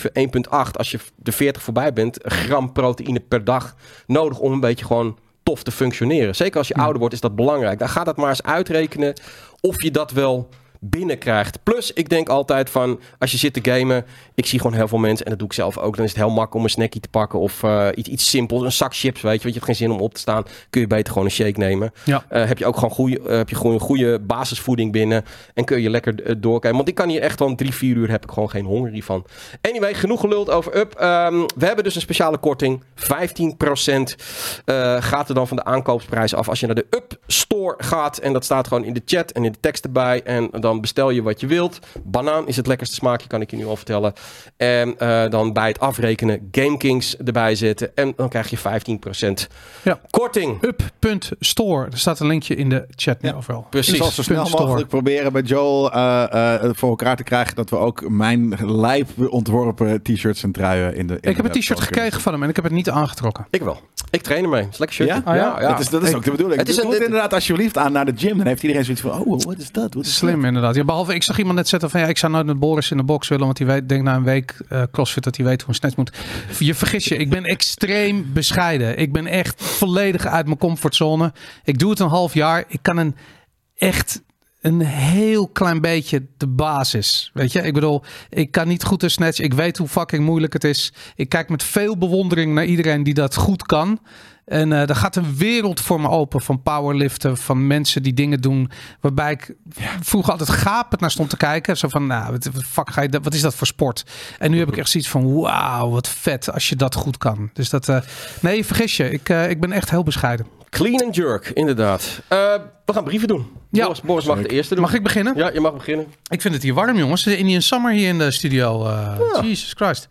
1,7, 1,8 als je de 40 voorbij bent, gram proteïne per dag nodig om een beetje gewoon tof te functioneren. Zeker als je ouder wordt is dat belangrijk. Dan gaat dat maar eens uitrekenen of je dat wel binnenkrijgt. Plus, ik denk altijd van, als je zit te gamen, ik zie gewoon heel veel mensen, en dat doe ik zelf ook, dan is het heel makkelijk om een snackie te pakken of eh, iets, iets simpels, een zak chips, weet je, want je hebt geen zin om op te staan, kun je beter gewoon een shake nemen. Ja. Eh, heb je ook gewoon goede, eh, heb je gewoon een goede basisvoeding binnen en kun je lekker doorkijken. Want ik kan hier echt gewoon drie, vier uur heb ik gewoon geen honger hiervan. Anyway, genoeg geluld over Up. Ehm, we hebben dus een speciale korting. 15% eh, gaat er dan van de aankoopsprijs af als je naar de Up Store gaat. En dat staat gewoon in de chat en in de tekst erbij. En dan bestel je wat je wilt. Banaan is het lekkerste smaakje, kan ik je nu al vertellen. En eh, dan bij het afrekenen GameKings erbij zetten. En dan krijg je 15% Ja. korting. Up.store. Er staat een linkje in de chat nu Ja. overal. Precies. Ik zal zo snel Punt store. mogelijk proberen bij Joel eh, eh, voor elkaar te krijgen dat we ook mijn lijp ontworpen t-shirts en truien in de. in Ik heb een t-shirt gekregen van hem en ik heb het niet aangetrokken. Ik wel. Ik train ermee. Is lekker shirt. Ja? Ah, ja? Dat is, dat is Ik- ook de bedoeling. Het is Het een- inderdaad alsjeblieft aan naar de gym. Dan heeft iedereen zoiets van, oh, wat is dat? Wat is Slim inderdaad. Ja, behalve, ik zag iemand net zetten van ja, ik zou nooit met Boris in de box willen, want die weet, denk na een week eh, crossfit dat hij weet hoe een snatch moet. Je vergis je, ik ben extreem bescheiden. Ik ben echt volledig uit mijn comfortzone. Ik doe het een half jaar. Ik kan een echt een heel klein beetje de basis. Weet je, ik bedoel, ik kan niet goed een snatch. Ik weet hoe fucking moeilijk het is. Ik kijk met veel bewondering naar iedereen die dat goed kan. En eh er gaat een wereld voor me open van powerliften, van mensen die dingen doen waarbij ik vroeger altijd gapend naar stond te kijken. Zo van, nou, wat, fuck ga je, dat- wat is dat voor sport? En nu heb ik echt zoiets van, wauw, wat vet als je dat goed kan. Dus dat, eh, nee, vergis je, ik, eh, ik ben echt heel bescheiden. Clean and jerk, inderdaad. Eh, we gaan brieven doen. Ja. Boris, Boris mag de eerste doen. Mag ik beginnen? Ja, je mag beginnen. Ik vind het hier warm, jongens. De Indian Summer hier in de studio. eh Jesus Christ.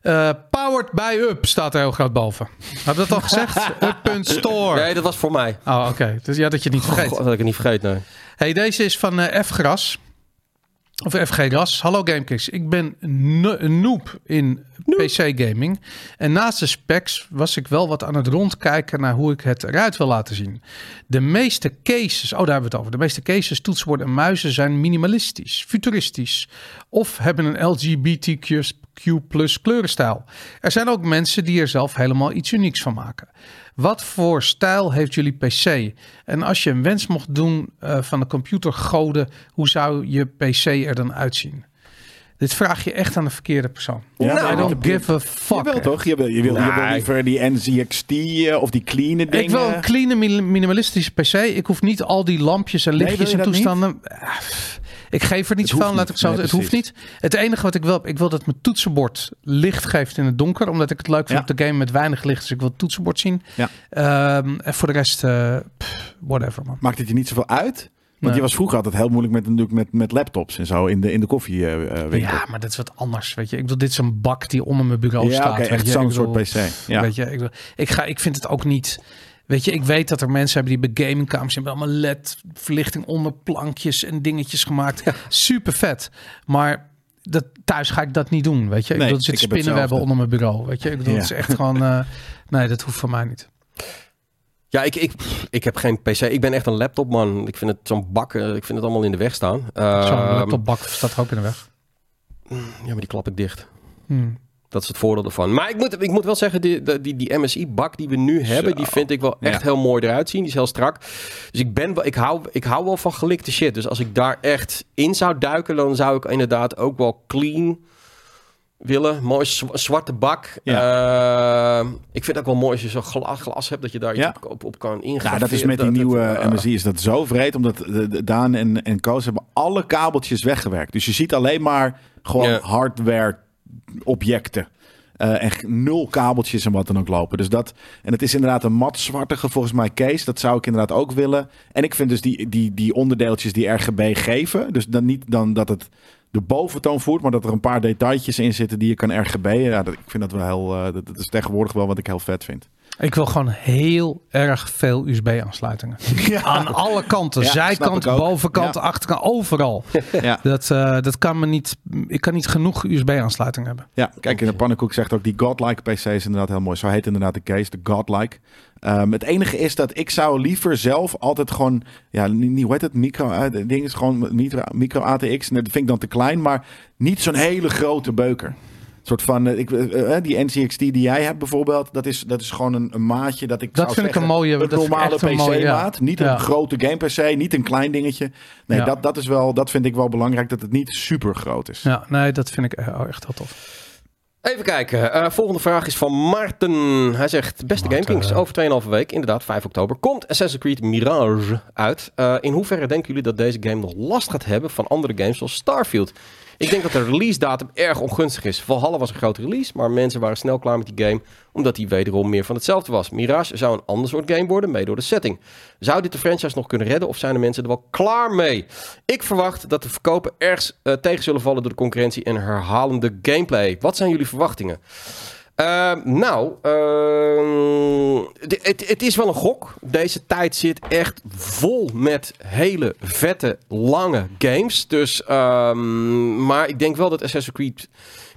Eh, powered by Up staat er heel groot boven. Had dat al gezegd? Up.store. Nee, dat was voor mij. Oh, oké. Dus ja, dat je het niet vergeet. God, dat ik het niet vergeten. Nee. Hey, deze is van eh, F Gras. Of FG Gras. Hallo GameKicks. Ik ben een noob in PC gaming. En naast de specs was ik wel wat aan het rondkijken naar hoe ik het eruit wil laten zien. De meeste cases, oh daar hebben we het over. De meeste cases, toetsenborden en muizen zijn minimalistisch, futuristisch. Of hebben een LGBTQ plus kleurenstijl. Er zijn ook mensen die er zelf helemaal iets unieks van maken. Wat voor stijl heeft jullie PC? En als je een wens mocht doen eh, van de computergoden, hoe zou je PC er dan uitzien? Dit vraag je echt aan de verkeerde persoon. Ja, I nou, don't give a fuck. Je wil toch? Je wil, je wil, je wil Nee. liever die NZXT eh, of die clean dingen. Ik wil een clean, min- minimalistische PC. Ik hoef niet al die lampjes en Nee, lichtjes je en dat niet? Ik geef er niet Het zoveel, hoeft laat ik niet. zo Nee. Het hoeft niet. Het enige wat ik wil, ik wil dat mijn toetsenbord licht geeft in het donker. Omdat ik het leuk vind Ja. om te gamen met weinig licht. Dus ik wil het toetsenbord zien. Ja. Ehm, en voor de rest, eh, pff, whatever man. Maakt het je niet zoveel uit? Want je was vroeger altijd heel moeilijk met, natuurlijk met, met laptops en zo in de, in de koffiewinkel. Ja, maar dat is wat anders. Weet je, ik bedoel, dit is een bak die onder mijn bureau ja staat. weet echt zo'n soort PC. Ja. Weet je, ik, bedoel, ik, ga, ik vind het ook niet. Weet je, ik weet dat er mensen hebben die bij gamingkamers hebben allemaal LED-verlichting onder plankjes en dingetjes gemaakt. Super vet. Maar dat, thuis ga ik dat niet doen. Weet je, ik Nee, bedoel, er zit ik heb spinnenwebben onder mijn bureau. Weet je, ik bedoel, Ja. het is echt gewoon. eh, nee, dat hoeft voor mij niet. Ja, ik, ik, ik heb geen PC. Ik ben echt een laptopman. Ik vind het zo'n bak, eh, ik vind het allemaal in de weg staan. Zo'n Ehm, laptopbak staat er ook in de weg. Ja, maar die klap ik dicht. Hmm. Dat is het voordeel ervan. Maar ik moet, ik moet wel zeggen, die, die, die, MSI-bak die we nu hebben, Zo. die vind ik wel echt Ja. heel mooi eruit zien. Die is heel strak. Dus ik, ben, wel- ik, hou, ik hou wel van gelikte shit. Dus als ik daar echt in zou duiken, dan zou ik inderdaad ook wel clean willen. Mooi zwa- zwarte bak. Eh, ik vind het ook wel mooi als je zo'n gla- glas hebt, dat je daar iets Ja. op, op, kan ingaan. Ja, dat is met die nieuwe MSI is dat zo vreed. Omdat de, de- Daan en, en Koos hebben alle kabeltjes weggewerkt. Dus je ziet alleen maar gewoon Ja. hardware objecten. Eh, en nul kabeltjes en wat dan ook lopen. Dus dat, en het is inderdaad een matzwartige volgens mij case. Dat zou ik inderdaad ook willen. En ik vind dus die, die, die onderdeeltjes die RGB geven. Dus dan niet dan dat het de boventoon voert, maar dat er een paar detailtjes in zitten die je kan RGB. Ja, dat, ik vind dat wel heel. eh, dat is tegenwoordig wel wat ik heel vet vind. Ik wil gewoon heel erg veel USB-aansluitingen. Aan alle kanten. Ja, Zijkant, bovenkant, Ja. achterkant, overal. Ja. Dat, eh, dat kan me niet. Ik kan niet genoeg USB-aansluiting hebben. Ja, kijk, in de pannenkoek zegt ook die godlike PC is inderdaad heel mooi. Zo heet inderdaad de case, de godlike. Ehm, het enige is dat ik zou liever zelf altijd gewoon, ja, niet, niet- hoe heet het, micro, het ding is gewoon micro, micro ATX. Dat vind ik dan te klein, maar niet zo'n hele grote beuker. Een soort van, eh, ik, eh, die NCXT die jij hebt bijvoorbeeld, dat is, dat is gewoon een, een maatje dat ik Dat zou vind ik een mooie- een dat normale echt een mooie, ja. PC-maat. Niet Ja. een grote game PC, niet een klein dingetje. Nee, Ja. dat, dat, is wel, dat vind ik wel belangrijk, dat het niet super groot is. Ja, nee, dat vind ik echt heel tof. Even kijken. Eh, volgende vraag is van Maarten. Hij zegt: Beste. GameKings, over 2,5 week, inderdaad 5 oktober, komt Assassin's Creed Mirage uit. Eh, in hoeverre denken jullie dat deze game nog last gaat hebben van andere games zoals Starfield? Ik denk dat de release datum erg ongunstig is. Valhalla was een grote release, maar mensen waren snel klaar met die game omdat die wederom meer van hetzelfde was. Mirage zou een ander soort game worden, mee door de setting. Zou dit de franchise nog kunnen redden of zijn de mensen er wel klaar mee? Ik verwacht dat de verkopen erg eh, tegen zullen vallen door de concurrentie en herhalende gameplay. Wat zijn jullie verwachtingen? Eh, nou, eh, het, het is wel een gok. Deze tijd zit echt vol met hele vette, lange games. Dus, ehm, maar ik denk wel dat Assassin's Creed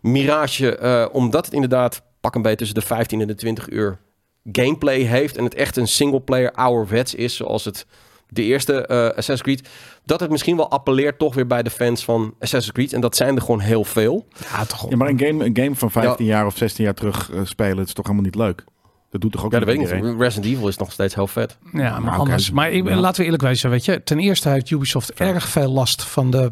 Mirage, eh, omdat het inderdaad pak een beetje tussen de 15 en de 20 uur gameplay heeft en het echt een singleplayer ouderwets is, zoals het de eerste eh, Assassin's Creed, dat het misschien wel appelleert toch weer bij de fans van Assassin's Creed. En dat zijn er gewoon heel veel. Ja, toch Ja, maar een game, een game van 15 jaar of 16 jaar terug eh, spelen, is toch helemaal niet leuk? Dat doet toch ook Ja, dat niet weet ik iedereen? niet. Resident Evil is nog steeds heel vet. Ja, maar Maar oké, anders. Maar ik, ja. laten we eerlijk wezen, weet je. Ten eerste heeft Ubisoft erg veel last van de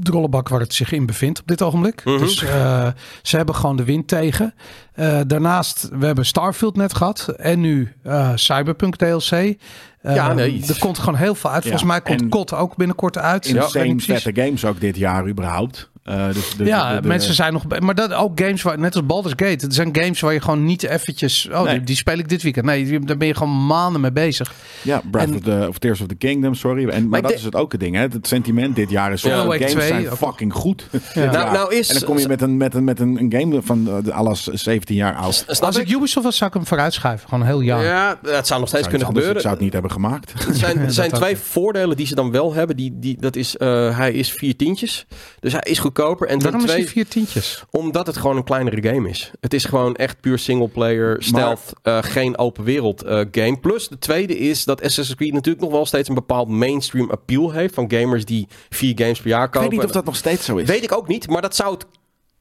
drollebak waar het zich in bevindt op dit ogenblik. Mhm. Dus eh, ze hebben gewoon de wind tegen. Eh, daarnaast, we hebben Starfield net gehad. En nu eh, Cyberpunk DLC. Ja, nee. Er komt gewoon heel veel uit. Ja, Volgens mij komt en- COD ook binnenkort uit. Insane vette games ook dit jaar überhaupt. Eh, dus de, ja, de- de- mensen zijn nog... bij- Maar dat ook games waar... Net als Baldur's Gate. Het zijn games waar je gewoon niet eventjes... Oh, Nee. die, die speel ik dit weekend. Nee, die- daar ben je gewoon maanden mee bezig. Ja, Breath en- of, the, of Tears of the Kingdom, sorry. En, maar, dat is het ook het ding, hè. Het sentiment dit jaar is... Ja. Wake games 2 zijn fucking goed. Ja. Nou- nou is- en dan kom je met een, met een, met een, een game van uh, alles 17 jaar oud. Als ik Ubisoft was, zou ik hem vooruitschuiven. Gewoon een heel jaar. Ja, dat zou nog steeds Zou kunnen gebeuren. Ik zou het niet hebben gemaakt. Er zijn, er zijn twee voordelen die ze dan wel hebben. Die, die, dat is, eh, hij is vier tientjes. Dus hij is goedkoper. En Waarom is twee, die vier tientjes? omdat het gewoon een kleinere game is. Het is gewoon echt puur singleplayer, stealth, eh, geen open wereld eh, game. Plus de tweede is dat Assassin's Creed natuurlijk nog wel steeds een bepaald mainstream appeal heeft. Van gamers die vier games per jaar Ik kopen. weet niet of dat nog steeds zo is. Weet ik ook niet, maar dat zou het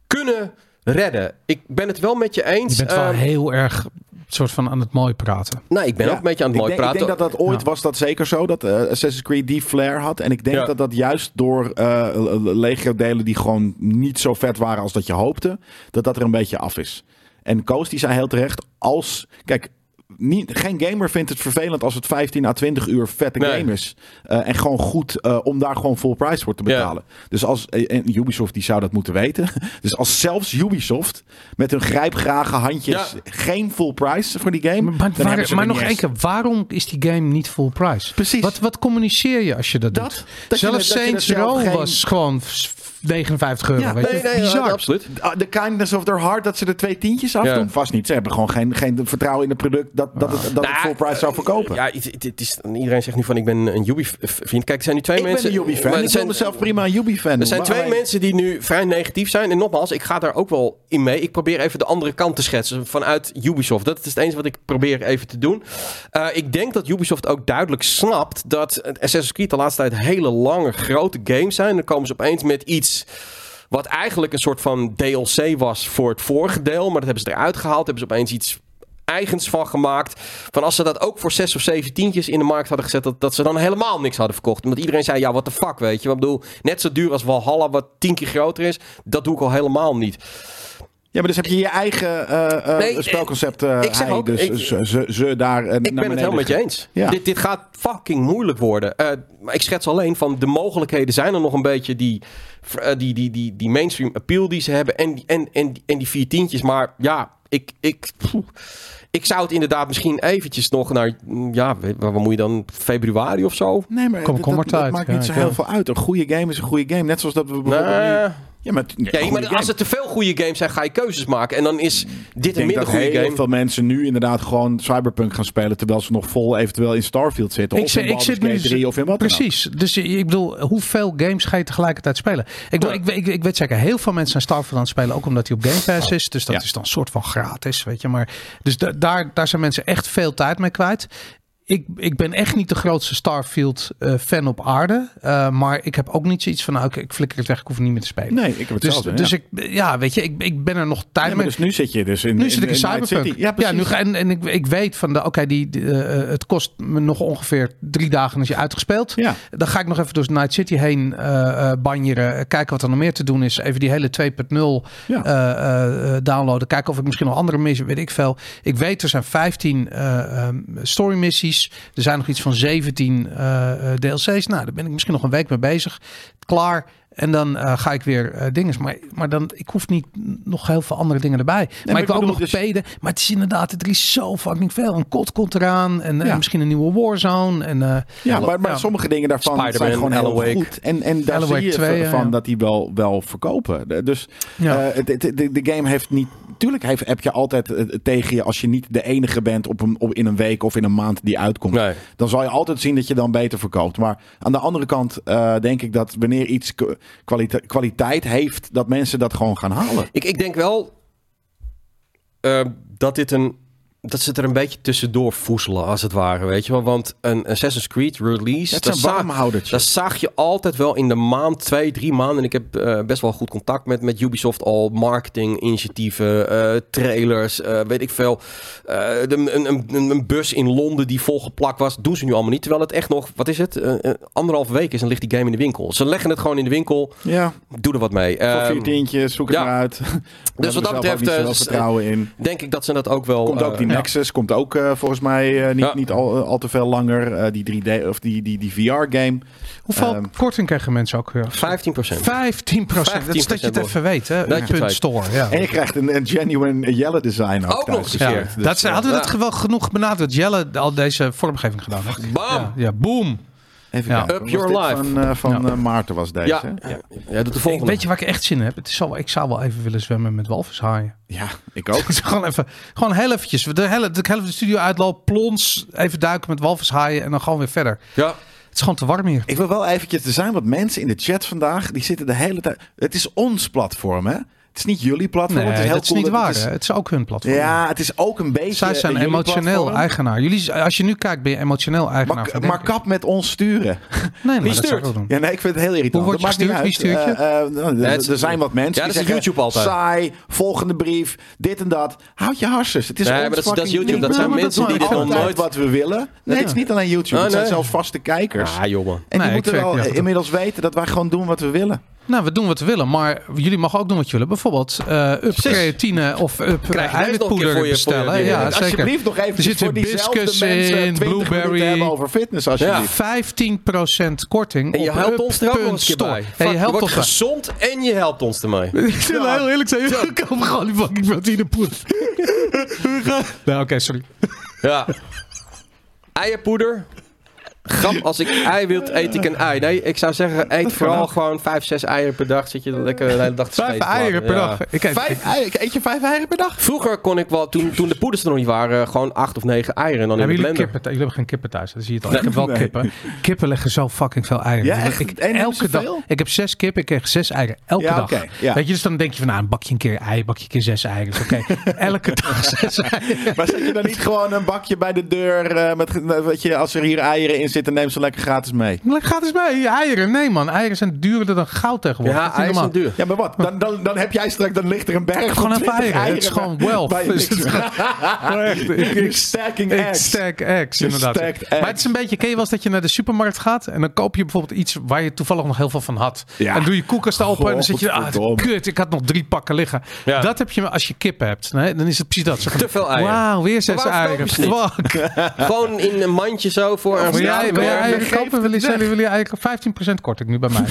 kunnen redden. Ik ben het wel met je eens. Je bent wel Ehm, heel erg soort van aan het mooi praten. nou, ik ben Ja, ook een beetje aan het ik mooi denk, praten. Ik denk dat dat ooit Ja. was dat zeker zo. Dat eh, Assassin's Creed die flair had. En ik denk Ja. dat dat juist door eh Legio-delen die gewoon niet zo vet waren als dat je hoopte. Dat dat er een beetje af is. En Koos die zei heel terecht. Als, kijk, niet, geen gamer vindt het vervelend als het 15 à 20 uur vette Nee. game is. Eh, en gewoon goed eh, om daar gewoon full price voor te Ja. betalen. Dus als, eh, en Ubisoft die zou dat moeten weten. Dus als zelfs Ubisoft met hun grijpgrage handjes Ja. geen full price voor die game. Maar, waar- maar nog één keer, waarom is die game niet full price? Precies. Wat, wat communiceer je als je dat, Dat, doet? dat Zelfs je Saints Row geen- was gewoon 59 euro. Ja, weet Nee, je? nee, Bizar. absoluut. Ah, De kindness of their heart, dat ze er twee tientjes af Ja. doen? Vast niet. Ze hebben gewoon geen, geen vertrouwen in het product dat, dat, het, dat Nou, het full price zou verkopen. Ja, het, het- het is, iedereen zegt nu van ik ben een Ubi-vriend. Kijk, er zijn nu twee ik mensen... ben een Yubi-fan. Ik er wil zijn- mezelf prima een Yubi-fan Er zijn twee Alleen- mensen die nu vrij negatief zijn. En nogmaals, ik ga daar ook wel in mee. Ik probeer even de andere kant te schetsen vanuit Ubisoft. Dat is het enige wat ik probeer even te doen. Eh, ik denk dat Ubisoft ook duidelijk snapt dat Assassin's Creed de laatste tijd hele lange, grote games zijn. Dan komen ze opeens met iets wat eigenlijk een soort van DLC was voor het vorige deel. Maar dat hebben ze eruit gehaald. Hebben ze opeens iets eigens van gemaakt. Van als ze dat ook voor zes of zeven tientjes in de markt hadden gezet, dat, dat ze dan helemaal niks hadden verkocht. Omdat iedereen zei, ja, what the fuck, weet je. Wat ik bedoel, net zo duur als Valhalla, wat tien keer groter is, dat doe ik al helemaal niet. Ja, maar dus heb je je eigen eh, eh, Nee, spelconcept. eh, ik zeg hij, ook, dus ik- ze, ze, ze daar eh, Ik naar ben het helemaal met je eens. Ja. Dit, dit gaat fucking moeilijk worden. Eh, maar ik schets alleen van de mogelijkheden zijn er nog een beetje die, die, die, die, die mainstream appeal die ze hebben. En, die- en, en, en die vier tientjes. Maar ja, ik, ik, ik zou het inderdaad misschien eventjes nog naar, mm, ja, waar moet je dan, februari of zo? Nee, maar Kom- dat, kom maar dat- dat tijd. maakt Ja, niet zo heel veel uit. Een goede game is een goede game. Net zoals dat we bijvoorbeeld... Nee. nu- Ja, maar, ja, maar game. als er te veel goede games zijn, ga je keuzes maken. En dan is dit Ik een denk minder dat goede heel game. veel mensen nu inderdaad gewoon Cyberpunk gaan spelen... terwijl ze nog vol eventueel in Starfield zitten. Ik of zit- in ik zit nu Gate 3 of in wat dan ook. Precies. Dus ik bedoel, hoeveel games ga je tegelijkertijd spelen? Ik, bedoel, Ja. ik, weet- ik, ik weet zeker, heel veel mensen zijn Starfield aan het spelen, ook omdat hij op Game Pass is. Dus dat Ja. is dan een soort van gratis, weet je. Maar dus da- daar, daar zijn mensen echt veel tijd mee kwijt. Ik, ik ben echt niet de grootste Starfield eh, fan op aarde. Eh, maar ik heb ook niet zoiets van, nou, ik, ik flikker het weg, ik hoef het niet meer te spelen. Nee, ik heb dus hetzelfde. dus ja. ik, ja, weet je, ik, ik ben er nog tijd Ja, mee. dus nu zit je dus in Nu zit ik in Cyberpunk. City. Ja, nu ga, en, en ik, ik weet van de, oké, die, die, eh, het kost me nog ongeveer drie dagen als je uitgespeeld. Ja. Dan ga ik nog even door Night City heen banjeren. Kijken wat er nog meer te doen is. Even die hele 2.0 Ja. eh, eh, downloaden. Kijken of ik misschien nog andere missies, weet ik veel. Ik weet, er zijn 15 eh, ehm, story missies. Er zijn nog iets van 17 eh, eh, DLC's. Nou, daar ben ik misschien nog een week mee bezig. Klaar. En dan eh, ga ik weer eh dingen. Maar, maar dan, ik hoef niet nog heel veel andere dingen erbij. maar, maar ik wil ook nog dus- peden. Maar het is inderdaad, er is zo fucking veel. Een kot komt eraan. En eh, misschien een nieuwe Warzone. En, eh, Ja, maar, maar Ja. sommige dingen daarvan zijn gewoon heel goed. En, en daar zie je 2, van ja. dat die wel, wel verkopen. De- Dus Ja. eh, het- het- de, de game heeft niet... Tuurlijk heeft, heb je altijd tegen je... als je niet de enige bent op een, op, in een week of in een maand die uitkomt... Nee. dan zal je altijd zien dat je dan beter verkoopt. Maar aan de andere kant eh, denk ik dat wanneer iets kwalite- kwaliteit heeft... dat mensen dat gewoon gaan halen. Ik, ik denk wel eh, dat dit een. Dat ze het er een beetje tussendoor voezelen, als het ware, weet je wel. Want een Assassin's Creed release... Het daar zijn za- warmhoudertjes. Dat zag je altijd wel in de maand, twee, drie maanden. En ik heb eh, best wel goed contact met, met Ubisoft al. Marketing, initiatieven, eh, trailers, eh, weet ik veel. De, een, een, een, bus in Londen die volgeplakt was. Doen ze nu allemaal niet. Terwijl het echt nog, wat is het? Anderhalf week is en ligt die game in de winkel. Ze leggen het gewoon in de winkel. Ja, Doe er wat mee. voor Ehm, vier tientjes, zoek het ja. maar uit. Dus wat dat betreft, vertrouwen in. denk ik dat ze dat ook wel... Komt ook die ja. Nexus, komt ook eh, volgens mij eh, niet, Ja. niet al, al te veel langer. Eh, die 3D of die, die, die VR-game. Hoeveel Ehm, korting krijgen mensen ook weer? 15 procent. 15 procent. Dat is dat je het 15% even weet, hè? Dat Punt store, ja. En je krijgt een, een genuine Jelle design ook, nog. Dus, dat ze, eh, hadden we dat ja. wel genoeg benadrukt. Jelle al deze vormgeving gedaan heeft. Bam! Ja, ja, boom. Even Ja. Up your life. Van, eh, van Ja. eh, Maarten was deze. Ja, hè? ja, de Ik, volgende. weet je waar ik echt zin in heb? Het is ik zou wel even willen zwemmen met walvishaaien. ja, ik ook. gewoon even, gewoon heel eventjes. De hele, de helft de studio uitlopen, plons, even duiken met walvishaaien en dan gewoon weer verder. Ja, Het is gewoon te warm hier. Ik wil wel eventjes, er zijn wat mensen in de chat vandaag, die zitten de hele tijd... Het is ons platform, hè? Het is niet jullie platform. Nee, het is heel dat is niet dat waar. het is- hè. Het is ook hun platform. Ja, het is ook een beetje Zij zijn emotioneel platform. eigenaar. Jullie, als je nu kijkt, ben je emotioneel eigenaar. Maar, van maar kap met ons sturen. Nee, stuurt? Ja, nee, ik vind het heel irritant. Hoe wordt Dat je gestuurd? Wie uit. stuurt je? Eh, eh, nou, Nee, er- zijn wat mensen Ja, die dat is zeggen... YouTube altijd. Saai, volgende brief, dit en dat. Houd je harses. Het is Nee, maar dat is- dat is fucking YouTube. Dat zijn mensen die dit nog nooit- wat we willen. Nee, het is niet alleen YouTube. Het zijn zelfs vaste kijkers. ah, jongen. En die Nee, moeten wel inmiddels weten dat wij gewoon doen wat we willen. Nou, we doen wat we willen, maar jullie mogen ook doen wat je willen. Bijvoorbeeld eh up creatine of up keer eiwitpoeder voor je- bestellen. je- ja, Ja, zeker. Alsjeblieft nog even Er voor diezelfde mensen in, 20 minuten blueberry. hebben over fitness alsjeblieft. 15% korting En je op helpt ons er ook nog bij. Ja, Fuck, je helpt ons gezond en je helpt ons ermee. Ik zal heel eerlijk zijn, we kopen gewoon die fucking proteinepoeder. nou, oké, sorry. Ja. Eierpoeder. Grap, als ik ei wil, eet ik een ei. Nee, ik zou zeggen, eet vooral gewoon 5, 6 eieren per dag. Zit je dan lekker de hele dag te Vijf eieren per Ja. dag. Ik eet, Vijf eieren, eet je vijf eieren per dag? Vroeger kon ik wel, toen, toen de poeders er nog niet waren, gewoon 8 of 9 eieren en dan in de jullie, blender. kippen, jullie hebben geen kippen thuis, dat zie je al. ik heb wel Nee. kippen. Kippen leggen zo fucking veel eieren. Ja, echt? Ik, elke dag. veel? Ik heb zes kippen, ik krijg zes eieren. Elke Ja, dag. Weet je, dus dan denk je van, nou, een bakje een keer ei, bakje een keer zes eieren. Dus Oké, elke dag zes eieren. Maar zet je dan niet gewoon een bakje bij de deur eh, met, weet je, als er hier eieren in zit en neem ze lekker gratis mee. Gaat eens mee. Eieren. Nee man, eieren zijn duurder dan goud tegenwoordig. Ja, normaal. een duur. Ja, maar wat? Dan, dan, dan heb jij straks, dan ligt er een berg Gewoon van even 20 eieren. Het is gewoon wealth. You're stacking Ik eggs. stack eggs, Je inderdaad. Maar het is een beetje, ken je wel eens dat je naar de supermarkt gaat en dan koop je bijvoorbeeld iets waar je toevallig nog heel veel van had. Ja. En doe je koelkast open en dan zit je, ah, kut, ik had nog drie pakken liggen. Ja. Dat heb je als je kip hebt. Nee, dan is het precies dat. Zo Te veel eieren. Wauw, weer zes eieren. Fuck. Gewoon in een mandje zo voor een wil Ja, eieren geef kopen? Wil je, je eigenlijk 15% korting nu bij mij?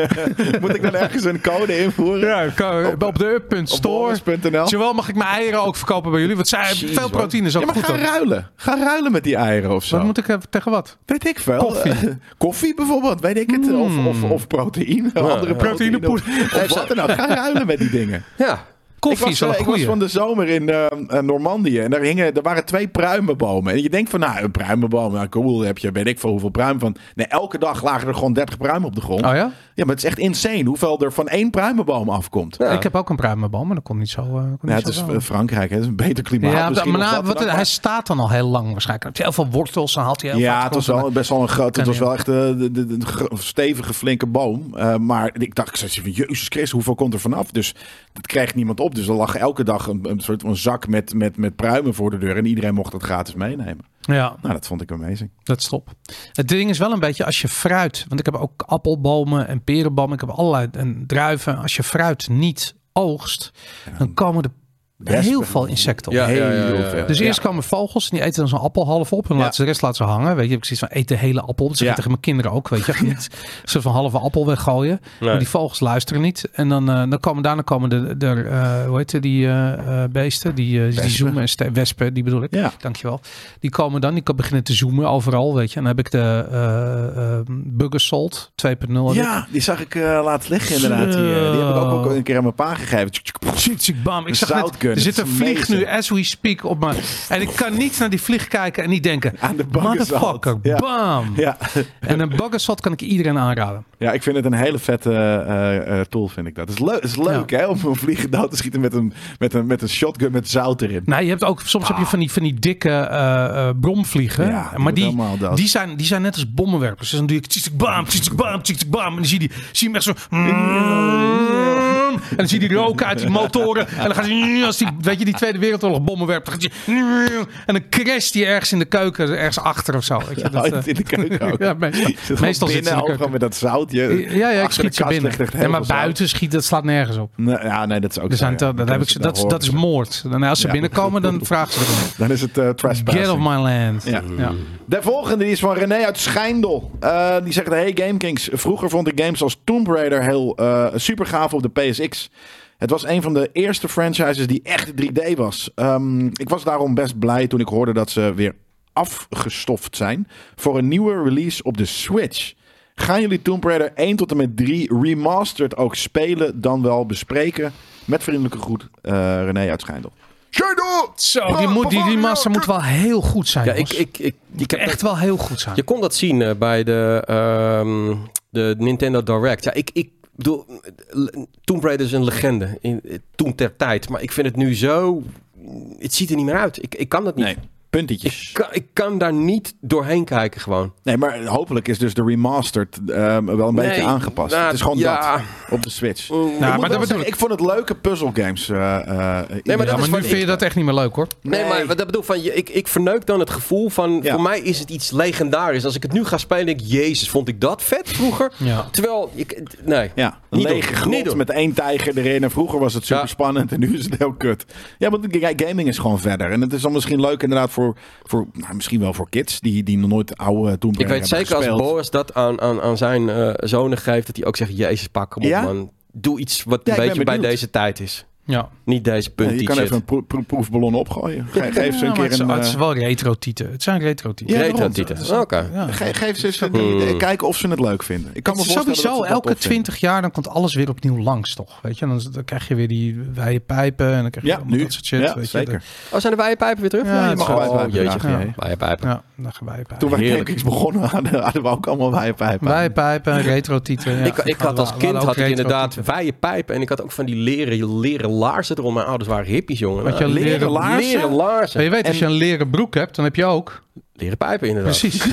Moet ik dan ergens een code invoeren? ja, op de up.store. Op boris.nl? Zowel mag ik mijn eieren ook verkopen bij jullie. Want zij, Jeez, veel proteïne is ook Ja, maar goed. ga dan. ruilen. Ga ruilen met die eieren of zo. Wat moet ik even tegen wat? Weet ik veel. Koffie. Eh, koffie bijvoorbeeld, weet ik het. Of, of, of proteïne. andere Proteïnepoeder. Of, of wat dan ook. Ga ruilen met die dingen. Ja. Koffie ik was, is eh, een ik was goeie. van de zomer in eh, eh, Normandië. En daar, hingen, er waren twee pruimenbomen. En je denkt van, nou, een pruimenboom. Nou, cool, heb je, weet ik veel hoeveel pruim van. Nee, elke dag lagen er gewoon 30 pruimen op de grond. Oh ja? Ja, maar het is echt insane hoeveel er van één pruimenboom afkomt. Ja. Ik heb ook een pruimenboom, maar dat komt niet zo. eh, komt Ja, niet het zo is wel. Frankrijk, hè. het is een beter klimaat. Ja, maar nou, wat hij maar- staat dan al heel lang waarschijnlijk. Heb je heel veel wortels, dan haalt hij heel veel Ja, het was wel best wel een groot. Het was wel echt gro- stevige, flinke boom. Eh, maar ik dacht, ik zei van Jezus Christus, hoeveel komt er vanaf? Dus dat kreeg niemand op. Dus er lag elke dag een, een soort van zak met, met, met pruimen voor de deur. En iedereen mocht het gratis meenemen. Ja, Nou, dat vond ik amazing. dat is top. Het ding is wel een beetje als je fruit, want ik heb ook appelbomen en perenbomen, ik heb allerlei en druiven. Als je fruit niet oogst, dan komen er Wespen. heel veel insecten op. Ja, ja, ja, Heel ja, veel. Dus Ja. eerst komen vogels en die eten dan zo'n appel half op en Ja. laten ze de rest laten ze hangen. Weet je, ik zoiets van eet de hele appel. Dat zeg ik tegen mijn kinderen ook, weet je. Niet soort van halve appel weggooien. Nee. Maar die vogels luisteren niet. En dan, eh, dan komen daarna komen de, de eh, hoe heet het, die eh, eh, beesten, die, eh, die zoomen en wespen, die bedoel ik. Ja. Dankjewel. Die komen dan, die kan beginnen te zoomen overal, weet je. En dan heb ik de Bugger Salt 2.0. heb ik. Ja, die zag ik eh laten liggen inderdaad. Die, die heb ik ook, ook een keer aan mijn pa gegeven. Bam. Ik zag net, er zit een vlieg nu, as we speak, op me. En ik kan niet naar die vlieg kijken en niet denken, Aan de motherfucker. Ja. bam. Ja. En een Bugger Salt kan ik iedereen aanraden. ja, ik vind het een hele vette eh, eh, tool, vind ik dat. Het is, leuk is leuk, hè, om een vliegen dood te schieten met een, met, een, met een shotgun met zout erin. Nou, je hebt ook, soms heb je van die, van die dikke eh, eh, bromvliegen. Ja, maar die, die, zijn, die zijn net als bommenwerpers. Dus dan doe ik tjik, bam, tjik, bam, tjik, bam. En dan zie je, die, zie je hem echt zo... En dan zie je die rook uit die motoren. En dan gaat hij, als die, weet je, die Tweede Wereldoorlog bommen werpt. Dan en dan crasht hij ergens in de keuken, ergens achter of zo. Weet je, dat, Oh, eh, in de keuken ook. ja, meestal, Zit meestal zit ze in binnen, de keuken. met dat zout. Je, Ja, ja, ik schiet ze binnen. Ja, maar buiten schiet, dat slaat nergens op. Nee, ja, nee, dat is ook Er zijn dat, heb ik, dat, dat is moord. Dan, als ze binnenkomen, dan vragen ze erom. Dan is het eh trespassing. Get off my land. Ja. Ja. De volgende die is van René uit Schijndel. Eh, die zegt: Hey GameKings, vroeger vond ik games als Tomb Raider heel eh, super gaaf op de Het was een van de eerste franchises die echt 3D was. Ehm, ik was daarom best blij toen ik hoorde dat ze weer afgestoft zijn voor een nieuwe release op de Switch. Gaan jullie Tomb Raider 1 tot en met 3 remastered ook spelen, dan wel bespreken? Met vriendelijke groet, eh René uit Schijndel. Zo, die, moet, die, die master moet wel heel goed zijn. Ja, ik, ik, ik, ik heb echt wel heel goed zijn. Je kon dat zien eh, bij de, ehm, de Nintendo Direct. Ja, ik, ik bedoel, Tomb Raider is een legende in, eh, toen ter tijd. Maar ik vind het nu zo... Het ziet er niet meer uit. Ik, ik kan dat niet. Puntetjes. Ik kan, ik kan daar niet doorheen kijken gewoon. Nee, maar hopelijk is dus de remastered ehm, wel een Nee, beetje aangepast. nou, het is gewoon ja. dat op de Switch. Ik, Nou, maar dat bedoel zeggen, ik. ik vond het leuke puzzelgames. eh eh maar dat ja, is maar nu vind je dat echt niet meer leuk hoor. Nee, Nee. maar wat dat bedoel van, je- ik, ik verneuk dan het gevoel van, Ja. voor mij is het iets legendarisch. Als ik het nu ga spelen, denk ik, jezus, vond ik dat vet vroeger? Ja. Terwijl, ik, nee. Ja, Niet lege doen. met één tijger erin. En vroeger was het super Ja. spannend en nu is het heel kut. Ja, want ga- gaming is gewoon verder. En het is dan misschien leuk inderdaad voor, voor nou, misschien wel voor kids die, die nog nooit oude Tomb Ik weet zeker als. Boris dat aan, aan, aan zijn eh, zonen geeft, dat hij ook zegt, jezus, pak hem op Ja? man. Doe iets wat Ja, een beetje bij deze tijd is. Ja. Niet deze Ja, punt je kan even een pro- pro- proefballon opgooien. Ge- geef ze een keer het, is, een... het is eh, wel retro-tieten. Het zijn retro-tieten. Ja, Retro titel. Oké. Ja. ge- geef ze eens een Hmm. idee. Kijken of ze het leuk vinden. Ik kan me Het voorstellen dat sowieso dat elke. 20 jaar dan komt alles weer opnieuw langs, toch? Weet je, dan, dan krijg je weer die wijde pijpen en dan krijg je Ja, allemaal nu. dat soort shit. Ja, weet zeker. Je, Oh, zijn de wijpijpen weer terug? Ja, je mag Oh, jeetje. dragen, ja. ja. Dan gaan wijpijpen. Toen wij Heerlijk. Begonnen hadden, hadden we ook allemaal wijpijpen. Wijpijpen, retro-tieten. Ja. ik, ik had als kind had ik inderdaad retro-tieten. wijde pijpen en ik had ook van die leren, leren laarzen erom. Mijn ouders waren hippies, jongen. Had je Nou, leren laarzen? Leren laarzen. Maar je weet, als je een leren broek hebt, dan heb je ook Leren pijpen inderdaad. Precies.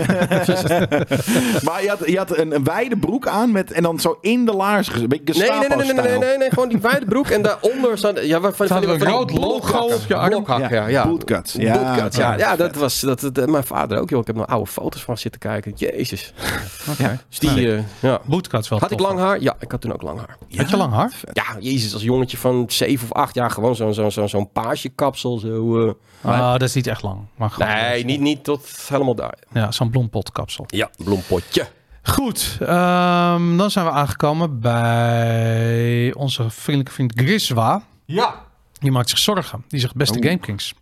Maar je had, je had een, een wijde broek aan met, en dan zo in de laars. Een beetje Nee, nee, nee, nee, nee, nee, Gestapo-stijl. nee, nee, gewoon die wijde broek en daaronder staat... Ja, van, van, van, een rood logo op je arm. Ja. ja. Bootcuts. Ja, Bootcuts, ja. ja, dat was... Dat, dat, mijn vader ook, joh. Ik heb nog oude foto's van zitten kijken. Jezus. Oké. Dus die... eh, ja. Bootcuts wel Had ik lang haar? Ja, ik had toen ook lang haar. Had je lang haar? Ja, jezus, als jongetje van 7 of 8 jaar gewoon zo'n zo'n zo'n zo'n paasje-kapsel. Zo, eh. Ah, dat is niet echt lang. Maar gewoon, Nee, niet, niet tot helemaal daar. Ja, zo'n bloempotkapsel. Ja, bloempotje. Goed, ehm, dan zijn we aangekomen bij onze vriendelijke vriend Griswa. Ja. Die maakt zich zorgen. Die zegt beste Oeh. GameKings.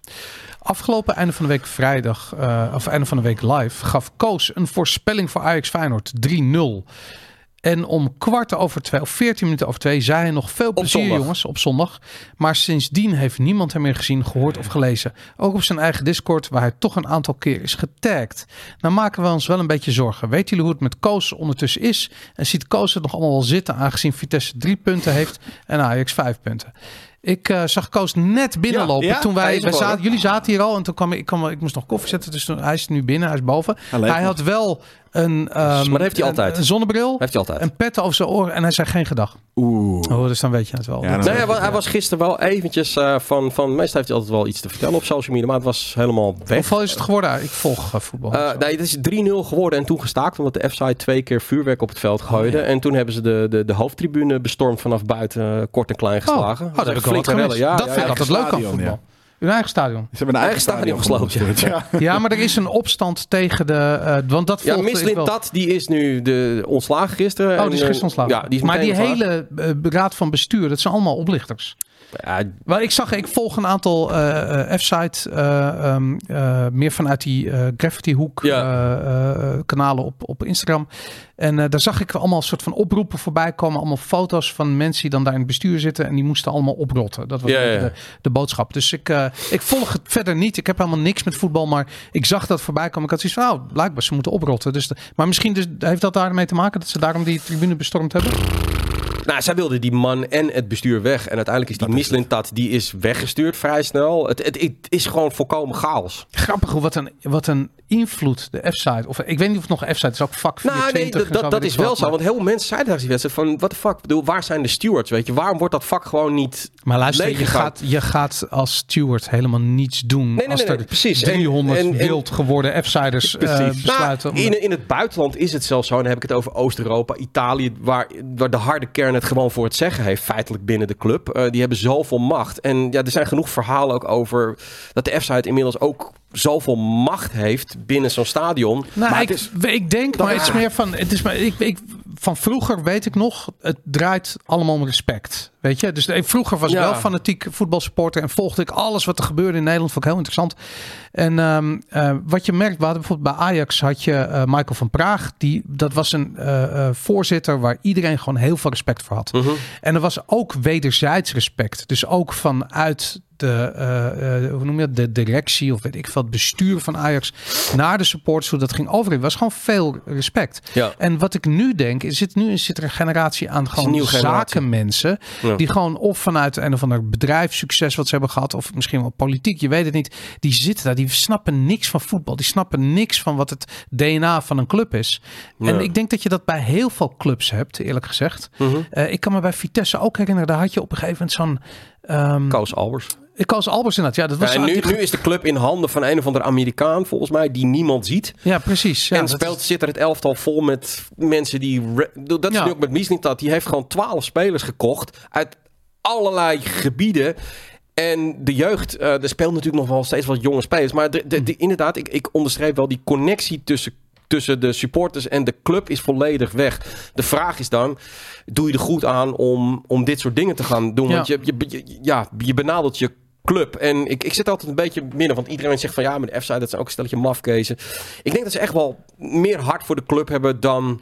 Afgelopen einde van de week vrijdag, eh, of einde van de week live, gaf Koos een voorspelling voor Ajax Feyenoord 3-0. En om kwart over twee, of 14 minuten over twee, zei hij nog veel plezier jongens, op zondag. Maar sindsdien heeft niemand hem meer gezien, gehoord of gelezen. Ook op zijn eigen Discord, waar hij toch een aantal keer is getagd. Nou maken we ons wel een beetje zorgen. Weten jullie hoe het met Koos ondertussen is? En ziet Koos het nog allemaal wel zitten, aangezien Vitesse drie punten heeft en Ajax vijf punten? Ik eh, zag Koos net binnenlopen Ja, ja, toen wij, wij zaten, jullie zaten hier al en toen kwam ik, ik, kwam, ik moest nog koffie zetten, dus toen, hij is nu binnen, hij is boven. Hij had wel een, ehm, dat heeft hij een- altijd. een zonnebril, Heeft hij altijd. een pet over zijn oren en hij zei geen gedag. Oeh. Oh, dus dan weet je het wel. Ja, Nee, hij was, hij was gisteren wel eventjes eh, van, van... Meestal heeft hij altijd wel iets te vertellen op social media, maar het was helemaal weg. Hoeveel is het geworden? Ik volg eh, voetbal. Eh, nee, het is 3-0 geworden en toen gestaakt omdat de F-side twee keer vuurwerk op het veld gooide. Oh, ja. En toen hebben ze de, de, de hoofdtribune bestormd vanaf buiten, kort en klein geslagen. Oh, dat heb ik wel gemist. ja, dat ja, vind ik altijd leuk aan voetbal. Hun eigen stadion. Ze hebben een Eigen stadion gesloopt, ja. gesloopt. Ja. Ja, maar er is een opstand tegen de... eh, want dat Ja, Mislin wel. Tat, die is nu de ontslagen gisteren. Oh, En, die is gisteren ontslagen. Ja, die is maar die ontslagen. hele eh, raad van bestuur, dat zijn allemaal oplichters. Ja, Maar ik zag, ik volg een aantal F-site, eh, meer vanuit die Gravity Hoek Ja. kanalen op, op Instagram. En daar zag ik allemaal een soort van oproepen voorbij komen. Allemaal foto's van mensen die dan daar in het bestuur zitten. En die moesten allemaal oprotten. Dat was Ja. De, de boodschap. Dus ik, ik volg het verder niet. Ik heb helemaal niks met voetbal. Maar ik zag dat voorbij komen. Ik had zoiets van, nou, blijkbaar ze moeten oprotten. Dus de- maar misschien dus, heeft dat daarmee te maken dat ze daarom die tribune bestormd hebben? Nou, zij wilden die man en het bestuur weg. En uiteindelijk is die Mislin Tat, die is weggestuurd vrij snel. Het, het, het is gewoon volkomen chaos. Grappig hoe wat een, wat een invloed de F-site. Of ik weet niet of het nog F-site is. Ook vak 24 Nou, nee, dat, dat, is wel wat, zo. Want heel veel mensen zeiden tijdens die wedstrijd van... What the fuck, bedoel, waar zijn de stewards, weet je? Waarom wordt dat vak gewoon niet... Maar luister, je gaat, je gaat als steward helemaal niets doen. nee, als er precies. En- 300 en- en- wild geworden F-siders Precies. besluiten. Nou, in, in het buitenland is het zelfs zo. En dan heb ik het over Oost-Europa, Italië, waar, waar de harde kern het gewoon voor het zeggen heeft, feitelijk binnen de club. Eh, die hebben zoveel macht. En ja, er zijn genoeg verhalen ook over dat de F-site inmiddels ook zoveel macht heeft binnen zo'n stadion. nou, maar ik, het is- ik denk, maar het is meer van, het is maar, ik, ik, van vroeger weet ik nog, het draait allemaal om respect. Weet je, dus vroeger was ik Ja. wel fanatiek voetbalsupporter en volgde ik alles wat er gebeurde in Nederland. Vond ik heel interessant. En ehm, eh, wat je merkt, we hadden bijvoorbeeld bij Ajax had je eh, Michael van Praag. Die, dat was een eh, voorzitter waar iedereen gewoon heel veel respect voor had. Mhm. En er was ook wederzijds respect. Dus ook vanuit de, hoe noem je dat, de directie of weet ik veel, het bestuur van Ajax naar de supporters, hoe dat ging over. Er was gewoon veel respect. Ja. En wat ik nu denk, is zit nu zit er een generatie aan gewoon zakenmensen Ja. die gewoon of vanuit een of ander bedrijfssucces wat ze hebben gehad, of misschien wel politiek, je weet het niet. Die zitten daar, die snappen niks van voetbal, die snappen niks van wat het DNA van een club is. Ja. En ik denk dat je dat bij heel veel clubs hebt, eerlijk gezegd. Mhm. Eh, ik kan me bij Vitesse ook herinneren, daar had je op een gegeven moment zo'n... ehm Koos Albers. Ik als Albers inderdaad, ja, dat was Ja, en nu, nu is de club in handen van een of andere Amerikaan, volgens mij, die niemand ziet. Ja, precies. Ja, en speelt, is- zit er het elftal vol met mensen die... Dat is nu ook met Mislintat. Die heeft gewoon twaalf spelers gekocht uit allerlei gebieden. En de jeugd, eh, er speelt natuurlijk nog wel steeds wat jonge spelers. Maar de, de, de- inderdaad, ik, ik onderstreep wel die connectie tussen, tussen de supporters en de club is volledig weg. De vraag is dan, doe je er goed aan om, om dit soort dingen te gaan doen? Ja. Want je, je, je- ja, je benadert je club. En ik, ik zit altijd een beetje midden, want iedereen zegt van ja, maar de F-side, dat zijn ook een stelletje mafkezen. Ik denk dat ze echt wel meer hart voor de club hebben dan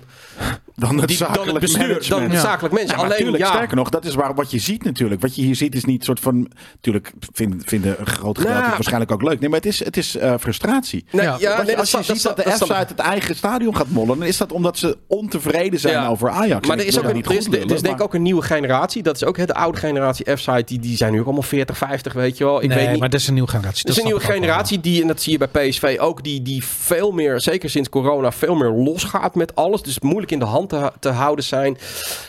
dan het die- dan zakelijk het bestuur, dan management. het Ja. zakelijk mensen. Ja, Alleen, ja, sterker nog, dat is waar, wat je ziet natuurlijk. Wat je hier ziet is niet soort van... Natuurlijk vinden, vinden een groot gedeelte Nou. waarschijnlijk ook leuk. Nee, maar het is, het is eh, frustratie. Nee, Ja. nee, als je dat, ziet dat, dat, de dat, F's uit het eigen stadion gaat mollen... dan is dat omdat ze ontevreden zijn Ja. over Ajax. Maar er is ook een, dat er is, niet goed er is denk ik ook een nieuwe generatie. Dat is ook hè, de oude generatie F-site. Die, die zijn nu ook allemaal 40, 50, weet je wel. Ik nee, weet niet. maar dat is een nieuwe generatie. Er is een Dat nieuwe generatie die, en dat zie je bij PSV ook, die, die veel meer, zeker sinds corona, veel meer losgaat met alles. Dus moeilijk in de hand te, te houden zijn.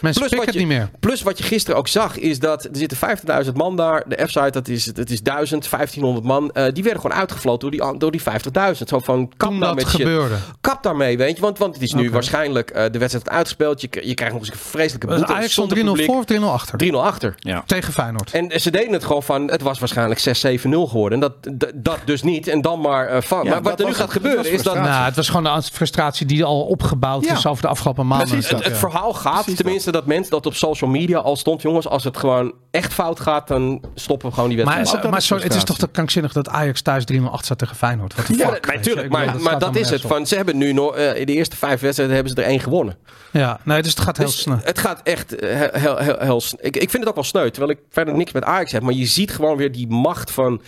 Mensen Plus wat het je- niet meer. Plus wat je gisteren ook zag, is dat er zitten 50.000 man daar. De F-site, dat is, dat is 1000, 1500 man. Eh, die werden gewoon uitgefloten door die, door die 50.000. Zo van, kap Toen dat met shit. gebeurde. Kap daarmee, weet je. Want, want het is nu waarschijnlijk eh, de wedstrijd uitgespeeld. Je, je krijgt nog eens een vreselijke Dus boete. Ajax stond zonder 3-0 publiek. voor of 3-0 achter? 3-0 achter. Ja. Tegen Feyenoord. En ze deden het gewoon van, het was waarschijnlijk 6-7-0 geworden. En dat, dat, dus niet. En dan maar eh, van. Ja, maar wat er nu gaat gebeuren is dat... Nou, het was gewoon de frustratie die al opgebouwd Ja. is over de afgelopen maanden. Precies. Het, het Ja. verhaal gaat, Precies tenminste dat mensen dat op social media al stond. Jongens, als het gewoon echt fout gaat, dan stoppen we gewoon die Maar, wedstrijd. maar zo, het is toch te krankzinnig dat Ajax thuis 3-0 achter staat tegen Feyenoord. Wat de ja, fuck, Maar, maar dat is het. op. Van, ze hebben nu nog, eh, in de eerste vijf wedstrijden hebben ze er één gewonnen. Ja, nee, dus het gaat heel Dus snel. het gaat echt eh, heel, heel, heel, heel sn- ik, ik vind het ook wel sneu, terwijl ik verder niks met Ajax heb. Maar je ziet gewoon weer die macht van,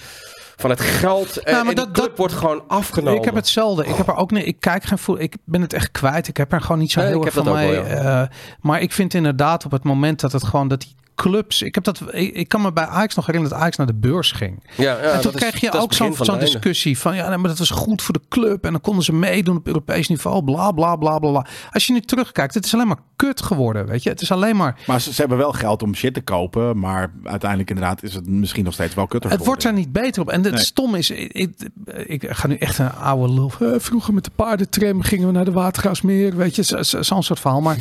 van het geld. En, Ja, maar en dat- wordt gewoon afgenomen. Ik heb hetzelfde. Ik heb er ook niet. Ik kijk geen voetbal. Ik ben het echt kwijt. Ik heb er gewoon niet zo heel erg van mij. wel, eh, maar ik vind inderdaad op het moment dat het gewoon dat die clubs. Ik heb dat. Ik, ik kan me bij Ajax nog herinneren dat Ajax naar de beurs ging. Ja, ja, en toen dat is- kreeg je ook zo'n discussie van ja, nee, maar dat was goed voor de club en dan konden ze meedoen op Europees niveau. Bla bla bla bla. bla. Als je nu terugkijkt, het is alleen maar kut geworden. Weet je, het is alleen maar. Maar ze, ze hebben wel geld om shit te kopen. Maar uiteindelijk inderdaad is het misschien nog steeds wel kutter Het wordt geworden. niet beter op. En het Nee. stom is, ik, ik, ik ga nu echt een oude lul. Eh, vroeger met de paardentram gingen we naar de Watergaasmeer. Weet je, zo- zo- zo'n soort verhaal. Maar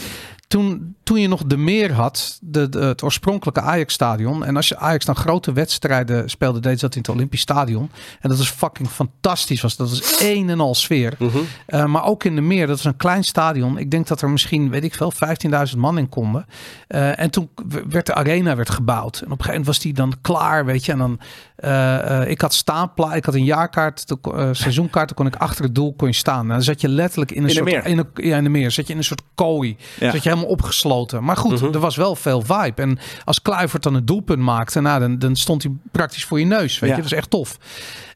toen, toen je nog de meer had, de, de- het oorspronkelijke Ajax-stadion. En als je Ajax dan grote wedstrijden speelde, deed ze dat in het Olympisch Stadion. En dat was fucking fantastisch. Was. Dat was één en al sfeer. Mhm. Uh, maar ook in de meer, dat is een klein stadion. Ik denk dat er misschien, weet ik veel, 15.000 man in konden. Uh, en toen werd de arena werd gebouwd. En op een gegeven moment was die dan klaar, weet je. En dan, uh, ik had staanpla, ik had een jaarkaart, de, seizoenkaart. Dan kon ik achter het doel kon je staan. En dan zat je letterlijk in een In soort, meer. in een, ja, in de meer. Zat je in een soort kooi. Ja. Zat je helemaal opgesloten. Maar goed, Mhm. er was wel veel vibe. En als Kluivert dan het doelpunt maakte, nou, dan, dan stond hij praktisch voor je neus. Weet Ja. je, dat is echt tof.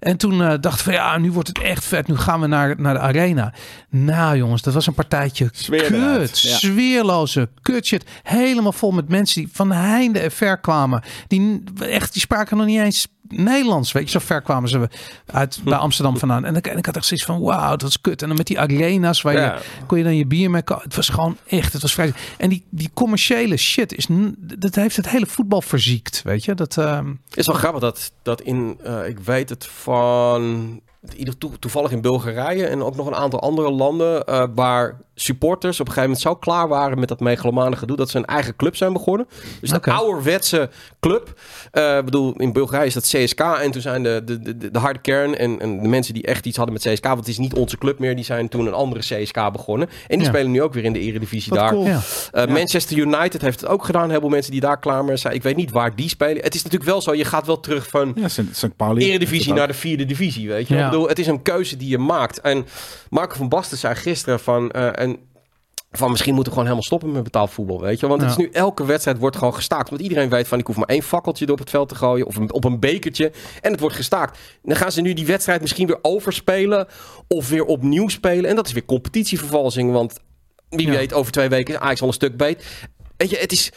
En toen uh, dacht ik van ja, nu wordt het echt vet. Nu gaan we naar, naar de arena. Nou jongens, dat was een partijtje kut. ja. Sfeerloze kut shit. Helemaal vol met mensen die van heinde en ver kwamen. Die echt, die spraken nog niet eens Nederlands. Weet je, zo ver kwamen ze uit bij Amsterdam vandaan. En, en ik had echt zoiets van wauw, dat was kut. En dan met die arena's waar Ja. je kon je dan je bier mee kopen. Het was gewoon echt, het was vrij. En die, die commerciële shit is, dat heeft het hele voetbal verziekt. Weet je, dat. Het is wel grappig dat, dat in, eh, ik weet het van, toevallig in Bulgarije en ook nog een aantal andere landen, eh, waar supporters op een gegeven moment zo klaar waren met dat megalomane gedoe, dat ze een eigen club zijn begonnen. Dus de Oké. ouderwetse club. Eh, Ik bedoel, in Bulgarije is dat CSK en toen zijn de, de, de, de harde kern en, en de mensen die echt iets hadden met CSK, want het is niet onze club meer, die zijn toen een andere CSK begonnen. En die Ja. spelen nu ook weer in de eredivisie Wat daar. cool. ja. Uh, Manchester United heeft het ook gedaan. Heleboel mensen die daar klaar mee zijn. Ik weet niet waar die spelen. Het is natuurlijk wel zo. Je gaat wel terug van Ja, St. St. Pauli. eredivisie naar de vierde divisie. Weet je? Ik bedoel, het is een keuze die je maakt. En Marco van Basten zei gisteren van... eh, en van misschien moeten we gewoon helemaal stoppen met betaald voetbal, weet je. Want het Ja. is nu elke wedstrijd wordt gewoon gestaakt. Want iedereen weet van ik hoef maar één fakkeltje op het veld te gooien of een- op een bekertje en het wordt gestaakt. Dan gaan ze nu die wedstrijd misschien weer overspelen of weer opnieuw spelen en dat is weer competitievervalsing. Want wie Ja. weet over twee weken is Ajax al een stuk beet. Weet je, het is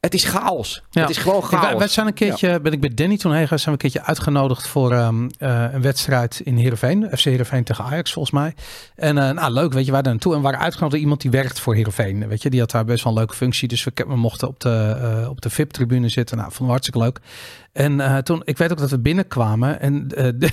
het is chaos. Ja. Het is gewoon Ik- wij, chaos. wij zijn een keertje, ben ik bij Danny toen heen gegaan, zijn we een keertje uitgenodigd voor ehm, eh, een wedstrijd in Heerenveen. FC Heerenveen tegen Ajax volgens mij. En eh, nou leuk, weet je, wij daar naartoe en we waren uitgenodigd door iemand die werkt voor Heerenveen. Weet je, die had daar best wel een leuke functie. Dus we, we mochten op de, eh, op de VIP-tribune zitten. Nou, vond we hartstikke leuk. En eh, toen, ik weet ook dat we binnenkwamen en eh, de,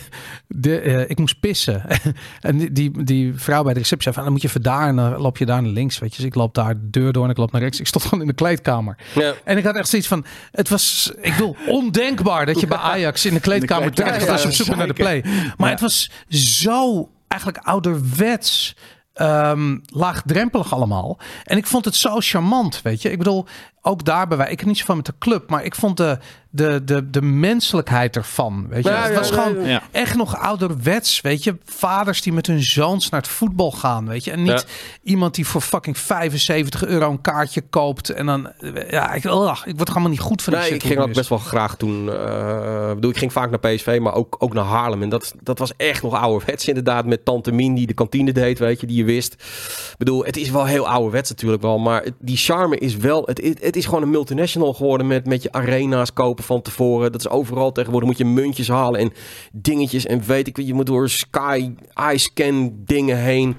de, eh, ik moest pissen. en die, die, die vrouw bij de receptie zei van, dan moet je even daar en dan loop je daar naar links. Weet je, dus ik loop daar de deur door en ik loop naar rechts. Ik stond gewoon in de kleedkamer. Ja. En ik had echt zoiets van, het was, ik bedoel, ondenkbaar dat je bij Ajax in de kleedkamer In de kleedkamer, terecht gaat als je op zoek naar de play. Maar het was zo eigenlijk ouderwets. ehm, laagdrempelig allemaal. En ik vond het zo charmant, weet je. Ik bedoel, ook daarbij, wij, ik heb niet zoveel met de club, maar ik vond de, de, de, de menselijkheid ervan. Weet je, Ja, het was ja, gewoon ja. Echt nog ouderwets. Weet je, vaders die met hun zoons naar het voetbal gaan. Weet je, en niet iemand die voor fucking 75 euro een kaartje koopt. En dan, eh, ja, ik, ugh, ik word er allemaal niet goed van. Nee, ik ging ook best wel graag toen. eh, bedoel, ik ging vaak naar PSV, maar ook, ook naar Haarlem. En dat, dat was echt nog ouderwets inderdaad. Met Tante Mien die de kantine deed, weet je, die je wist. Ik bedoel, het is wel heel ouderwets natuurlijk wel. Maar die charme is wel... Het, het, het is gewoon een multinational geworden met, met je arena's kopen van tevoren. Dat is overal tegenwoordig. Moet je muntjes halen en dingetjes. En weet ik, je moet door Sky iScan dingen heen.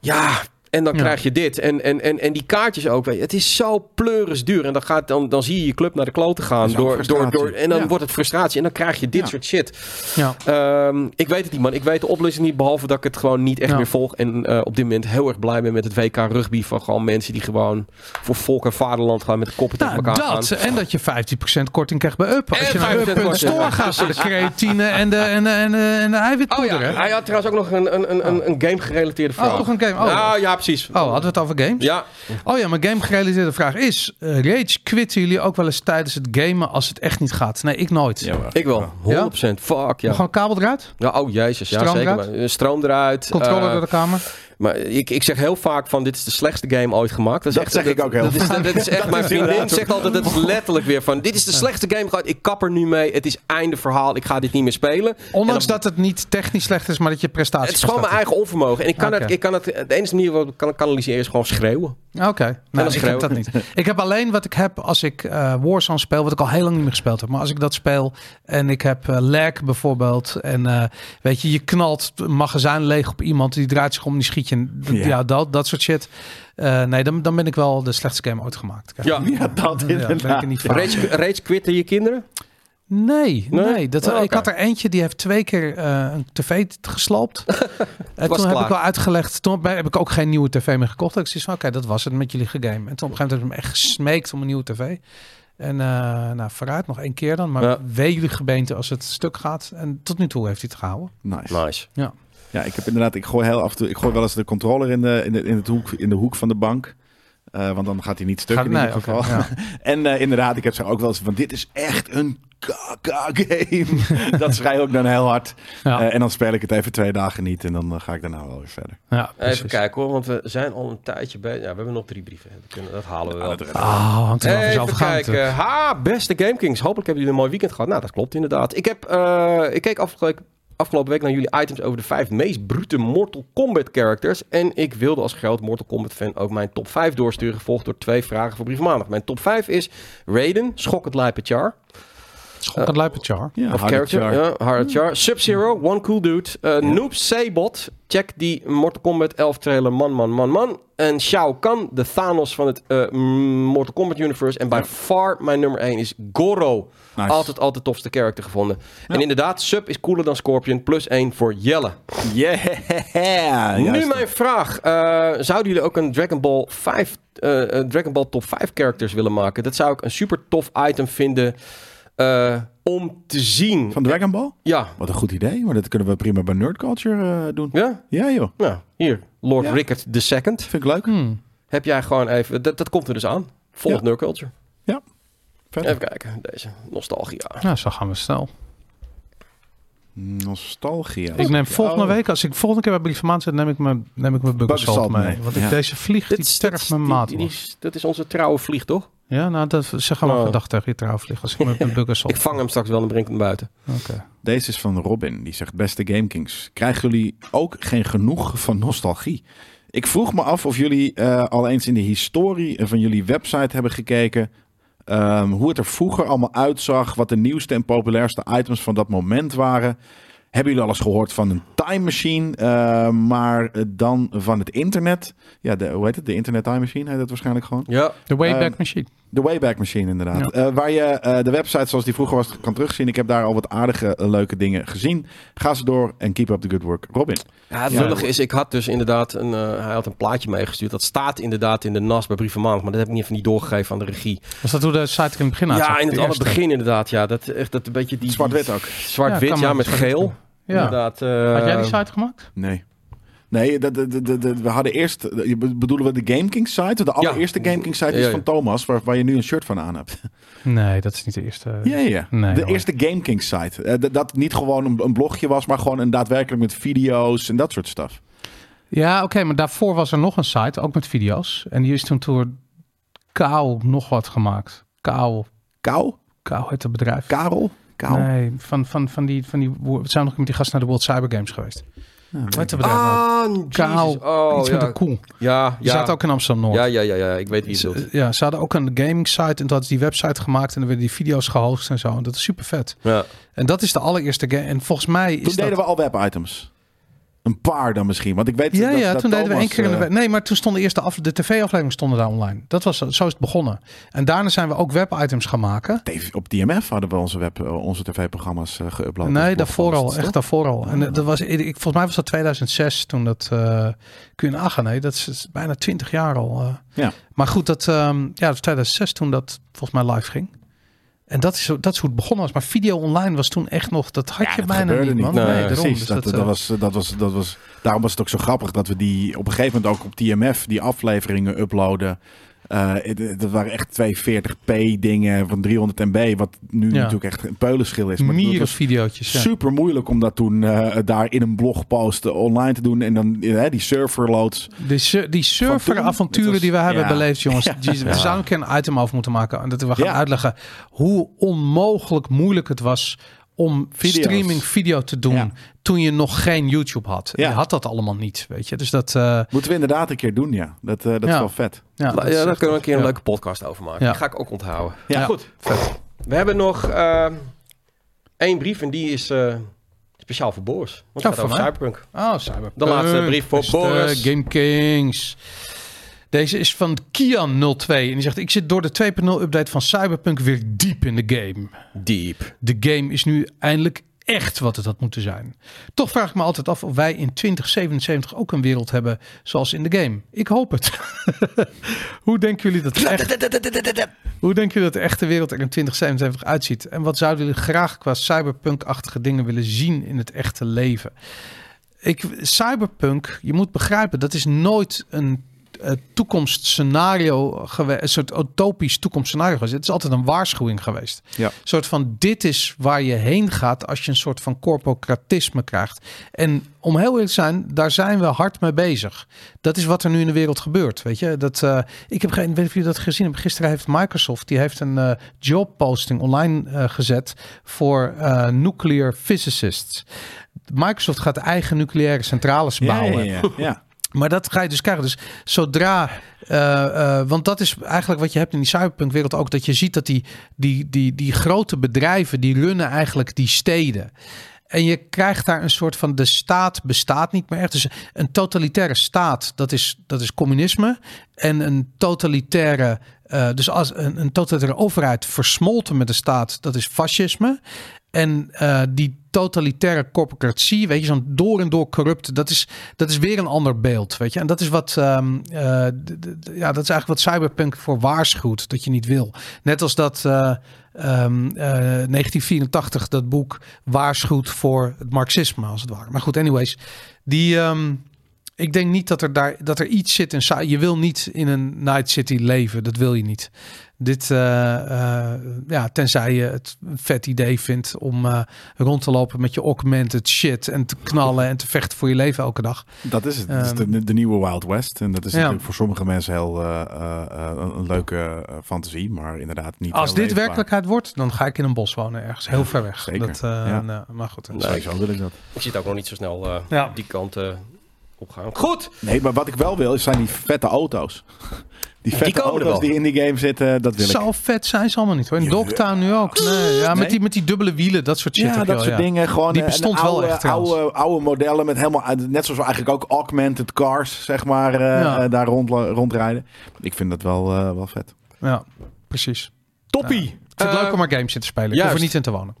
Ja, en dan Ja. krijg je dit. En, en, en, en die kaartjes ook. Weet je. Het is zo pleuris duur. En dan, gaat, dan, dan zie je je club naar de kloten gaan. Door, door, door, en dan Ja. wordt het frustratie. En dan krijg je dit Ja. soort shit. Ehm, ik weet het niet, man. Ik weet de oplossing niet. Behalve dat ik het gewoon niet echt Ja. meer volg. En eh, op dit moment heel erg blij ben met het WK rugby. Van gewoon mensen die gewoon voor volk en vaderland gaan met de koppen tegen Nou, elkaar dat. gaan. En dat je 15% korting krijgt bij Up. Als En je naar 15% Up.store gaat voor de creatine en de, en en en de Oh eiwitpoeder. ja, hè? hij had trouwens ook nog een, een, een, een, een game-gerelateerde vraag. Oh, nog een game. Oh. Nou, ja, precies. Oh, hadden we het over games? Ja, Oh ja, mijn game gerelateerde vraag is: eh, Rage quitten jullie ook wel eens tijdens het gamen als het echt niet gaat? Nee, ik nooit. Ja, ik wel. 100%. Fuck, ja. Gewoon kabel eruit, Ja, oh jezus, ja Stroom zeker. eruit? maar, eh, Stroom eruit. controle eh, door de kamer. Maar ik, ik zeg heel vaak van dit is de slechtste game ooit gemaakt. Dat, is Dat zeg ik ook heel dat is, vaak. dat is echt, Dat mijn is vriendin zegt altijd, dat is letterlijk weer van dit is de slechtste game gehad. Ik kap er nu mee. Het is einde verhaal. Ik ga dit niet meer spelen. Ondanks dan- dat het niet technisch slecht is, maar dat je prestatie Het is gewoon mijn eigen onvermogen. En ik kan het, ik kan het, de enige manier waarop ik kan kanaliseren is gewoon schreeuwen. Oké, dat nou, is ik heb schreeuwen. dat niet. Ik heb alleen wat ik heb als ik eh Warzone speel, wat ik al heel lang niet meer gespeeld heb. Maar als ik dat speel en ik heb eh lag bijvoorbeeld en eh, weet je, je knalt een magazijn leeg op iemand, die draait zich om, die schiet je, Ja. ja, dat, dat soort shit. Eh, nee, dan, dan ben ik wel de slechtste game ooit gemaakt. Kijk. Ja. Ja, dat Ja, ben ik inderdaad. er niet. Rage, rage quitten je kinderen? Nee, Nee? nee. dat, Oh. Ik had er eentje die heeft twee keer eh, een tv gesloopt. en was toen heb klaar. ik wel uitgelegd. Toen heb ik ook geen nieuwe tv meer gekocht. Ik zei van oké, dat was het met jullie gegame. En toen op een gegeven moment heb ik hem echt gesmeekt om een nieuwe tv. En eh, nou, vooruit nog één keer dan. Maar Ja. wee jullie gebeente als het stuk gaat. En tot nu toe heeft hij het gehouden. Nice. Nice. Ja, ik heb inderdaad, ik gooi heel af en toe, ik gooi wel eens de controller in de, in de, in het hoek, in de hoek van de bank. Eh, want dan gaat hij niet stuk Gaat- in nee, ieder geval. ja. En eh, inderdaad, ik heb ze ook wel eens van, dit is echt een kaka-game. dat schrijf ik dan heel hard. Ja, Eh, en dan speel ik het even twee dagen niet en dan ga ik daarna wel weer verder. ja. Even kijken hoor, want we zijn al een tijdje bij. Ja, we hebben nog drie brieven. Dat, kunnen, dat halen we wel. Ah, hangt er Even kijken. Ha, beste GameKings. Hopelijk hebben jullie een mooi weekend gehad. Nou, dat klopt inderdaad. Ik, heb, eh, ik keek afgelopen, afgelopen week naar jullie items over de vijf meest brute Mortal Kombat characters. En ik wilde als groot Mortal Kombat fan ook mijn top 5 doorsturen. Gevolgd door twee vragen voor Brief Maandag. Mijn top 5 is Raiden, Schokkend Char. Schokkend lijpe char. Ja, Of character, char. ja, Hard Char. Sub-Zero, One Cool Dude. eh, Noob Sabot. Check die Mortal Kombat 11 trailer. Man, man, man, man. En Shao Kahn, de Thanos van het eh, Mortal Kombat universe. En by far mijn nummer 1 is Goro. Nice. Altijd, altijd topste character gevonden. En inderdaad, Sub is cooler dan Scorpion. Plus 1 voor Jelle. Yeah! nu Juist. mijn vraag. eh, zouden jullie ook een Dragon Ball 5... eh, eh, Dragon Ball top 5 characters willen maken? Dat zou ik een super tof item vinden... eh, om te zien. Van Dragon Ball? Ja. Wat een goed idee, maar dat kunnen we prima bij Nerd Culture eh, doen. Ja? Ja joh, Nou, hier. Lord Ja. Rickard II. vind ik leuk. Hmm. Heb jij gewoon even... Dat, dat komt er dus aan. Volg Ja. Nerd Culture. Verder. Even kijken. Deze. Nostalgia. Nou, zo gaan we snel. Nostalgia. Ik neem volgende Oh. week, als ik volgende keer bij Brief van Maand zit, neem ik mijn, neem ik mijn mee. mee, Want ja. ik, deze vlieg, die sterft mijn maat. Dat is onze trouwe vlieg, toch? Ja, nou, dat zeg gewoon Oh. gedacht tegen je trouwvlieg als ik met mijn buggersalt. Ik vang hem straks wel en breng ik hem buiten. Oké. Deze is van Robin. Die zegt: Beste GameKings, krijgen jullie ook geen genoeg van nostalgie? Ik vroeg me af of jullie eh, al eens in de historie van jullie website hebben gekeken. ehm, hoe het er vroeger allemaal uitzag. Wat de nieuwste en populairste items van dat moment waren. Hebben jullie al eens gehoord van een time machine? eh, maar dan van het internet. Ja, de, hoe heet het? De Internet Time Machine heet het waarschijnlijk gewoon. Ja. De Wayback Ehm, Machine. De Wayback Machine, inderdaad. Eh, waar je eh, de website zoals die vroeger was kan terugzien. Ik heb daar al wat aardige, eh, leuke dingen gezien. Ga ze door en keep up the good work. Robin. Ja, het Ja. is, ik had dus inderdaad een, eh, hij had een plaatje meegestuurd. Dat staat inderdaad in de NAS bij Brief van Maandag, maar dat heb ik niet even niet doorgegeven aan de regie. Was dat hoe de site in het begin ja, in het allerbegin inderdaad, ja. Dat, echt, dat een beetje die... Zwart-wit ook. Zwart-wit, ja, met geel. Ja. Inderdaad. eh, Had jij die site gemaakt? Nee. Nee, de, de, de, de- we hadden eerst... Bedoelen we de GameKing site? De allereerste GameKing site Ja, is ja. van Thomas, waar, waar je nu een shirt van aan hebt. Nee, dat is niet de eerste. Ja, ja. Nee, de hoor. eerste GameKing site. Eh, dat- dat niet gewoon een, een blogje was, maar gewoon een daadwerkelijk met video's en dat soort stuff. Ja, oké, maar daarvoor was er nog een site, ook met video's. En die is toen door Kou nog wat gemaakt. Kou, Kou? Kou heet het bedrijf. Karel? Kou? Nee, van, van, van die, van die, we zijn nog met die gast naar de World Cyber Games geweest. Heet het bedrijf? nou? Jesus. Oh, iets ja. met een koe. Ja, Die ja. zaten ook in Amsterdam-Noord. Ja, ja, ja, ja, ik weet bedoelt. Ze, ja, ze hadden ook een gaming site en toen hadden ze die website gemaakt en dan werden die video's gehost en zo. En dat is super vet. Ja. En dat is de allereerste game. En volgens mij is Toen deden dat... we al webitems. Een paar dan misschien, want ik weet Ja, dat, ja, dat toen deden we één keer in de eh, web. Nee, maar toen stonden eerst de, af, de tv-afleveringen stonden daar online. Dat was, zo is het begonnen. En daarna zijn we ook webitems gaan maken. Op DMF hadden we onze, web, eh, onze tv-programma's eh geüpload. nee, daarvoor al. Echt daarvoor al. En dat was, ik, volgens mij was dat 2006 toen dat... kun je nee, dat is, is bijna 20 jaar al. Ja. Maar goed, dat, ehm, ja, dat was 2006 toen dat volgens mij live ging. En dat is, dat is hoe het begonnen was. Maar video online was toen echt nog... Dat had Ja, je dat bijna niet, man. niet. Nee. Precies, Dus dat, dat, dat, eh, was, dat, was, dat was, daarom was het ook zo grappig dat we die op een gegeven moment ook op TMF die afleveringen uploaden. Eh, dat waren echt 240p dingen van 300 MB, wat nu Ja. natuurlijk echt een peulenschil is. Maar Mieren was videootjes. Ja. super moeilijk om dat toen eh, daar in een blogpost eh, online te doen en dan die serverloads. Die, sur- die was- die we hebben beleefd, jongens. Ja. Zouden een item over moeten maken. En dat we gaan uitleggen hoe onmogelijk moeilijk het was om Video's. streaming video te doen Ja. toen je nog geen YouTube had. Ja. Je had dat allemaal niet, weet je. Dus dat... eh, Moeten we inderdaad een keer doen, ja. Dat, eh, dat is wel vet. ja, Ja, dat is daar kunnen we een keer een ja. leuke podcast over maken. Ja. Die ga ik ook onthouden. Ja. Goed. We hebben nog eh, één brief en die is eh, speciaal voor Boris. Want Ja, het gaat voor over mij. Cyberpunk. Oh, Cyberpunk. De laatste brief voor Boris. Game Kings. Deze is van Kian02 en die zegt... Ik zit door de 2.0 update van Cyberpunk weer diep in de game. Deep. De game is nu eindelijk echt wat het had moeten zijn. Toch vraag ik me altijd af of wij in 2077 ook een wereld hebben zoals in de game. Ik hoop het. Hoe denken jullie dat de echt, hoe denken jullie dat de echte wereld er in 2077 uitziet? En wat zouden jullie graag qua cyberpunk-achtige dingen willen zien in het echte leven? Ik, cyberpunk, je moet begrijpen, dat is nooit een toekomstscenario geweest, een soort utopisch toekomstscenario geweest. Het is altijd een waarschuwing geweest. Ja. Een soort van dit is waar je heen gaat als je een soort van corpocratisme krijgt. En om heel eerlijk te zijn, daar zijn we hard mee bezig. Dat is wat er nu in de wereld gebeurt. Weet je, dat eh, ik heb geen, weet of jullie dat gezien hebben. Gisteren heeft Microsoft die heeft een eh, jobposting online eh, gezet voor eh, nuclear physicists. Microsoft gaat eigen nucleaire centrales bouwen. ja, ja, ja. Maar dat ga je dus krijgen. Dus zodra, eh, eh, want dat is eigenlijk wat je hebt in die cyberpunk wereld ook, dat je ziet dat die, die, die, die grote bedrijven, die runnen eigenlijk die steden. En je krijgt daar een soort van, de staat bestaat niet meer echt. Dus een totalitaire staat, dat is, dat is communisme. En een totalitaire, eh, dus als een, een totalitaire overheid versmolten met de staat, dat is fascisme. En die totalitaire corporatie, weet je, zo'n door en door corrupt, dat is, dat is weer een ander beeld, weet je. En dat is wat, ehm, eh, ja, dat is eigenlijk wat cyberpunk voor waarschuwt, dat je niet wil. Net als dat eh, ehm, eh, 1984, dat boek waarschuwt voor het marxisme, als het ware. Maar goed, anyways, die... ehm, ik denk niet dat er daar dat er iets zit in. Je wil niet in een Night City leven. Dat wil je niet. Dit, eh, eh, ja, tenzij je het een vet idee vindt om eh, rond te lopen met je augmented shit en te knallen en te vechten voor je leven elke dag. Dat is het. Dat is Ehm, de, de nieuwe Wild West. En dat is Ja. natuurlijk voor sommige mensen heel eh, eh, eh, een, een leuke fantasie, maar inderdaad niet. Als dit leefbaar. werkelijkheid wordt, dan ga ik in een bos wonen ergens, heel ver weg. zeker. Dat, eh, Ja. nou, maar goed. Nee. Sowieso wil ik dat. Ik zie het ook nog niet zo snel eh, Ja. die kant eh, op gaan. Goed. Nee, maar wat ik wel wil, zijn die vette auto's. Die vette auto's wel. die in die game zitten, dat wil ik. Zo vet zijn ze allemaal niet hoor. In. Dogtown nu ook. Nee, ja, met, die, met die dubbele wielen, dat soort shit. Ja, dat wel, soort ja. dingen. Gewoon Die eh, bestond een wel oude, echt oude, oude modellen met helemaal, eh, net zoals we eigenlijk ook augmented cars, zeg maar, eh, Ja. daar rond, rondrijden. Ik vind dat wel, eh, wel vet. Ja, precies. Toppie. Ik vind het leuk om maar games in te spelen. Ik hoef er juist. niet in te wonen.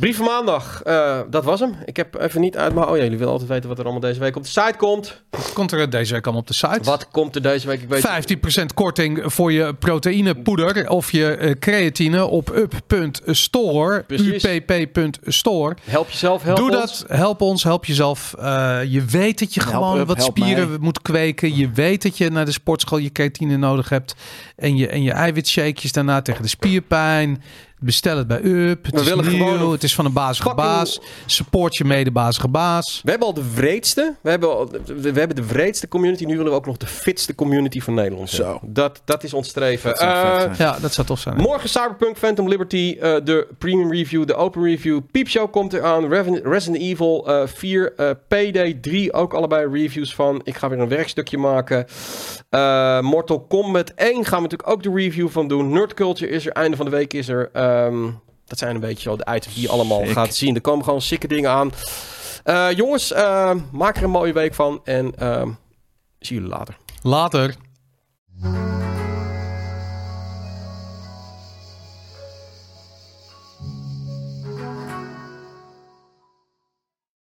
Brief van maandag, eh, dat was hem. Ik heb even niet uit mijn... Oh ja, jullie willen altijd weten wat er allemaal deze week op de site komt. Wat komt er deze week allemaal op de site? Wat komt er deze week? Ik weet 15% korting voor je proteïnepoeder of je eh, creatine op up.store. Upp.store. Help jezelf, help Doe ons. dat, help ons, help jezelf. Eh, je weet dat je Help gewoon up, wat spieren mij. moet kweken. Je weet dat je naar de sportschool je creatine nodig hebt. En je, en je eiwitshakejes daarna tegen de spierpijn. Bestel het bij Up. Het We is willen nieuw, gewoon een het is van een bazige fucking- baas. Support je medebazige baas. We hebben al de wreedste. We hebben, al, we hebben de wreedste community. Nu willen we ook nog de fitste community van Nederland. Zo. hebben. Dat, dat is ons streven. Dat Eh. Ja, dat zou tof zijn. hè? Morgen Cyberpunk Phantom Liberty, eh, de premium review, de open review. Piepshow komt eraan. Reven- Resident Evil eh 4, eh, PD 3, ook allebei reviews van. Ik ga weer een werkstukje maken. Eh, Mortal Kombat 1 gaan we natuurlijk ook de review van doen. Nerd Culture is er, einde van de week is er. Ehm, dat zijn een beetje de items die je allemaal Sick. gaat zien. Er komen gewoon sikke dingen aan. Eh, jongens, eh, maak er een mooie week van. En ehm, zie jullie later. Later.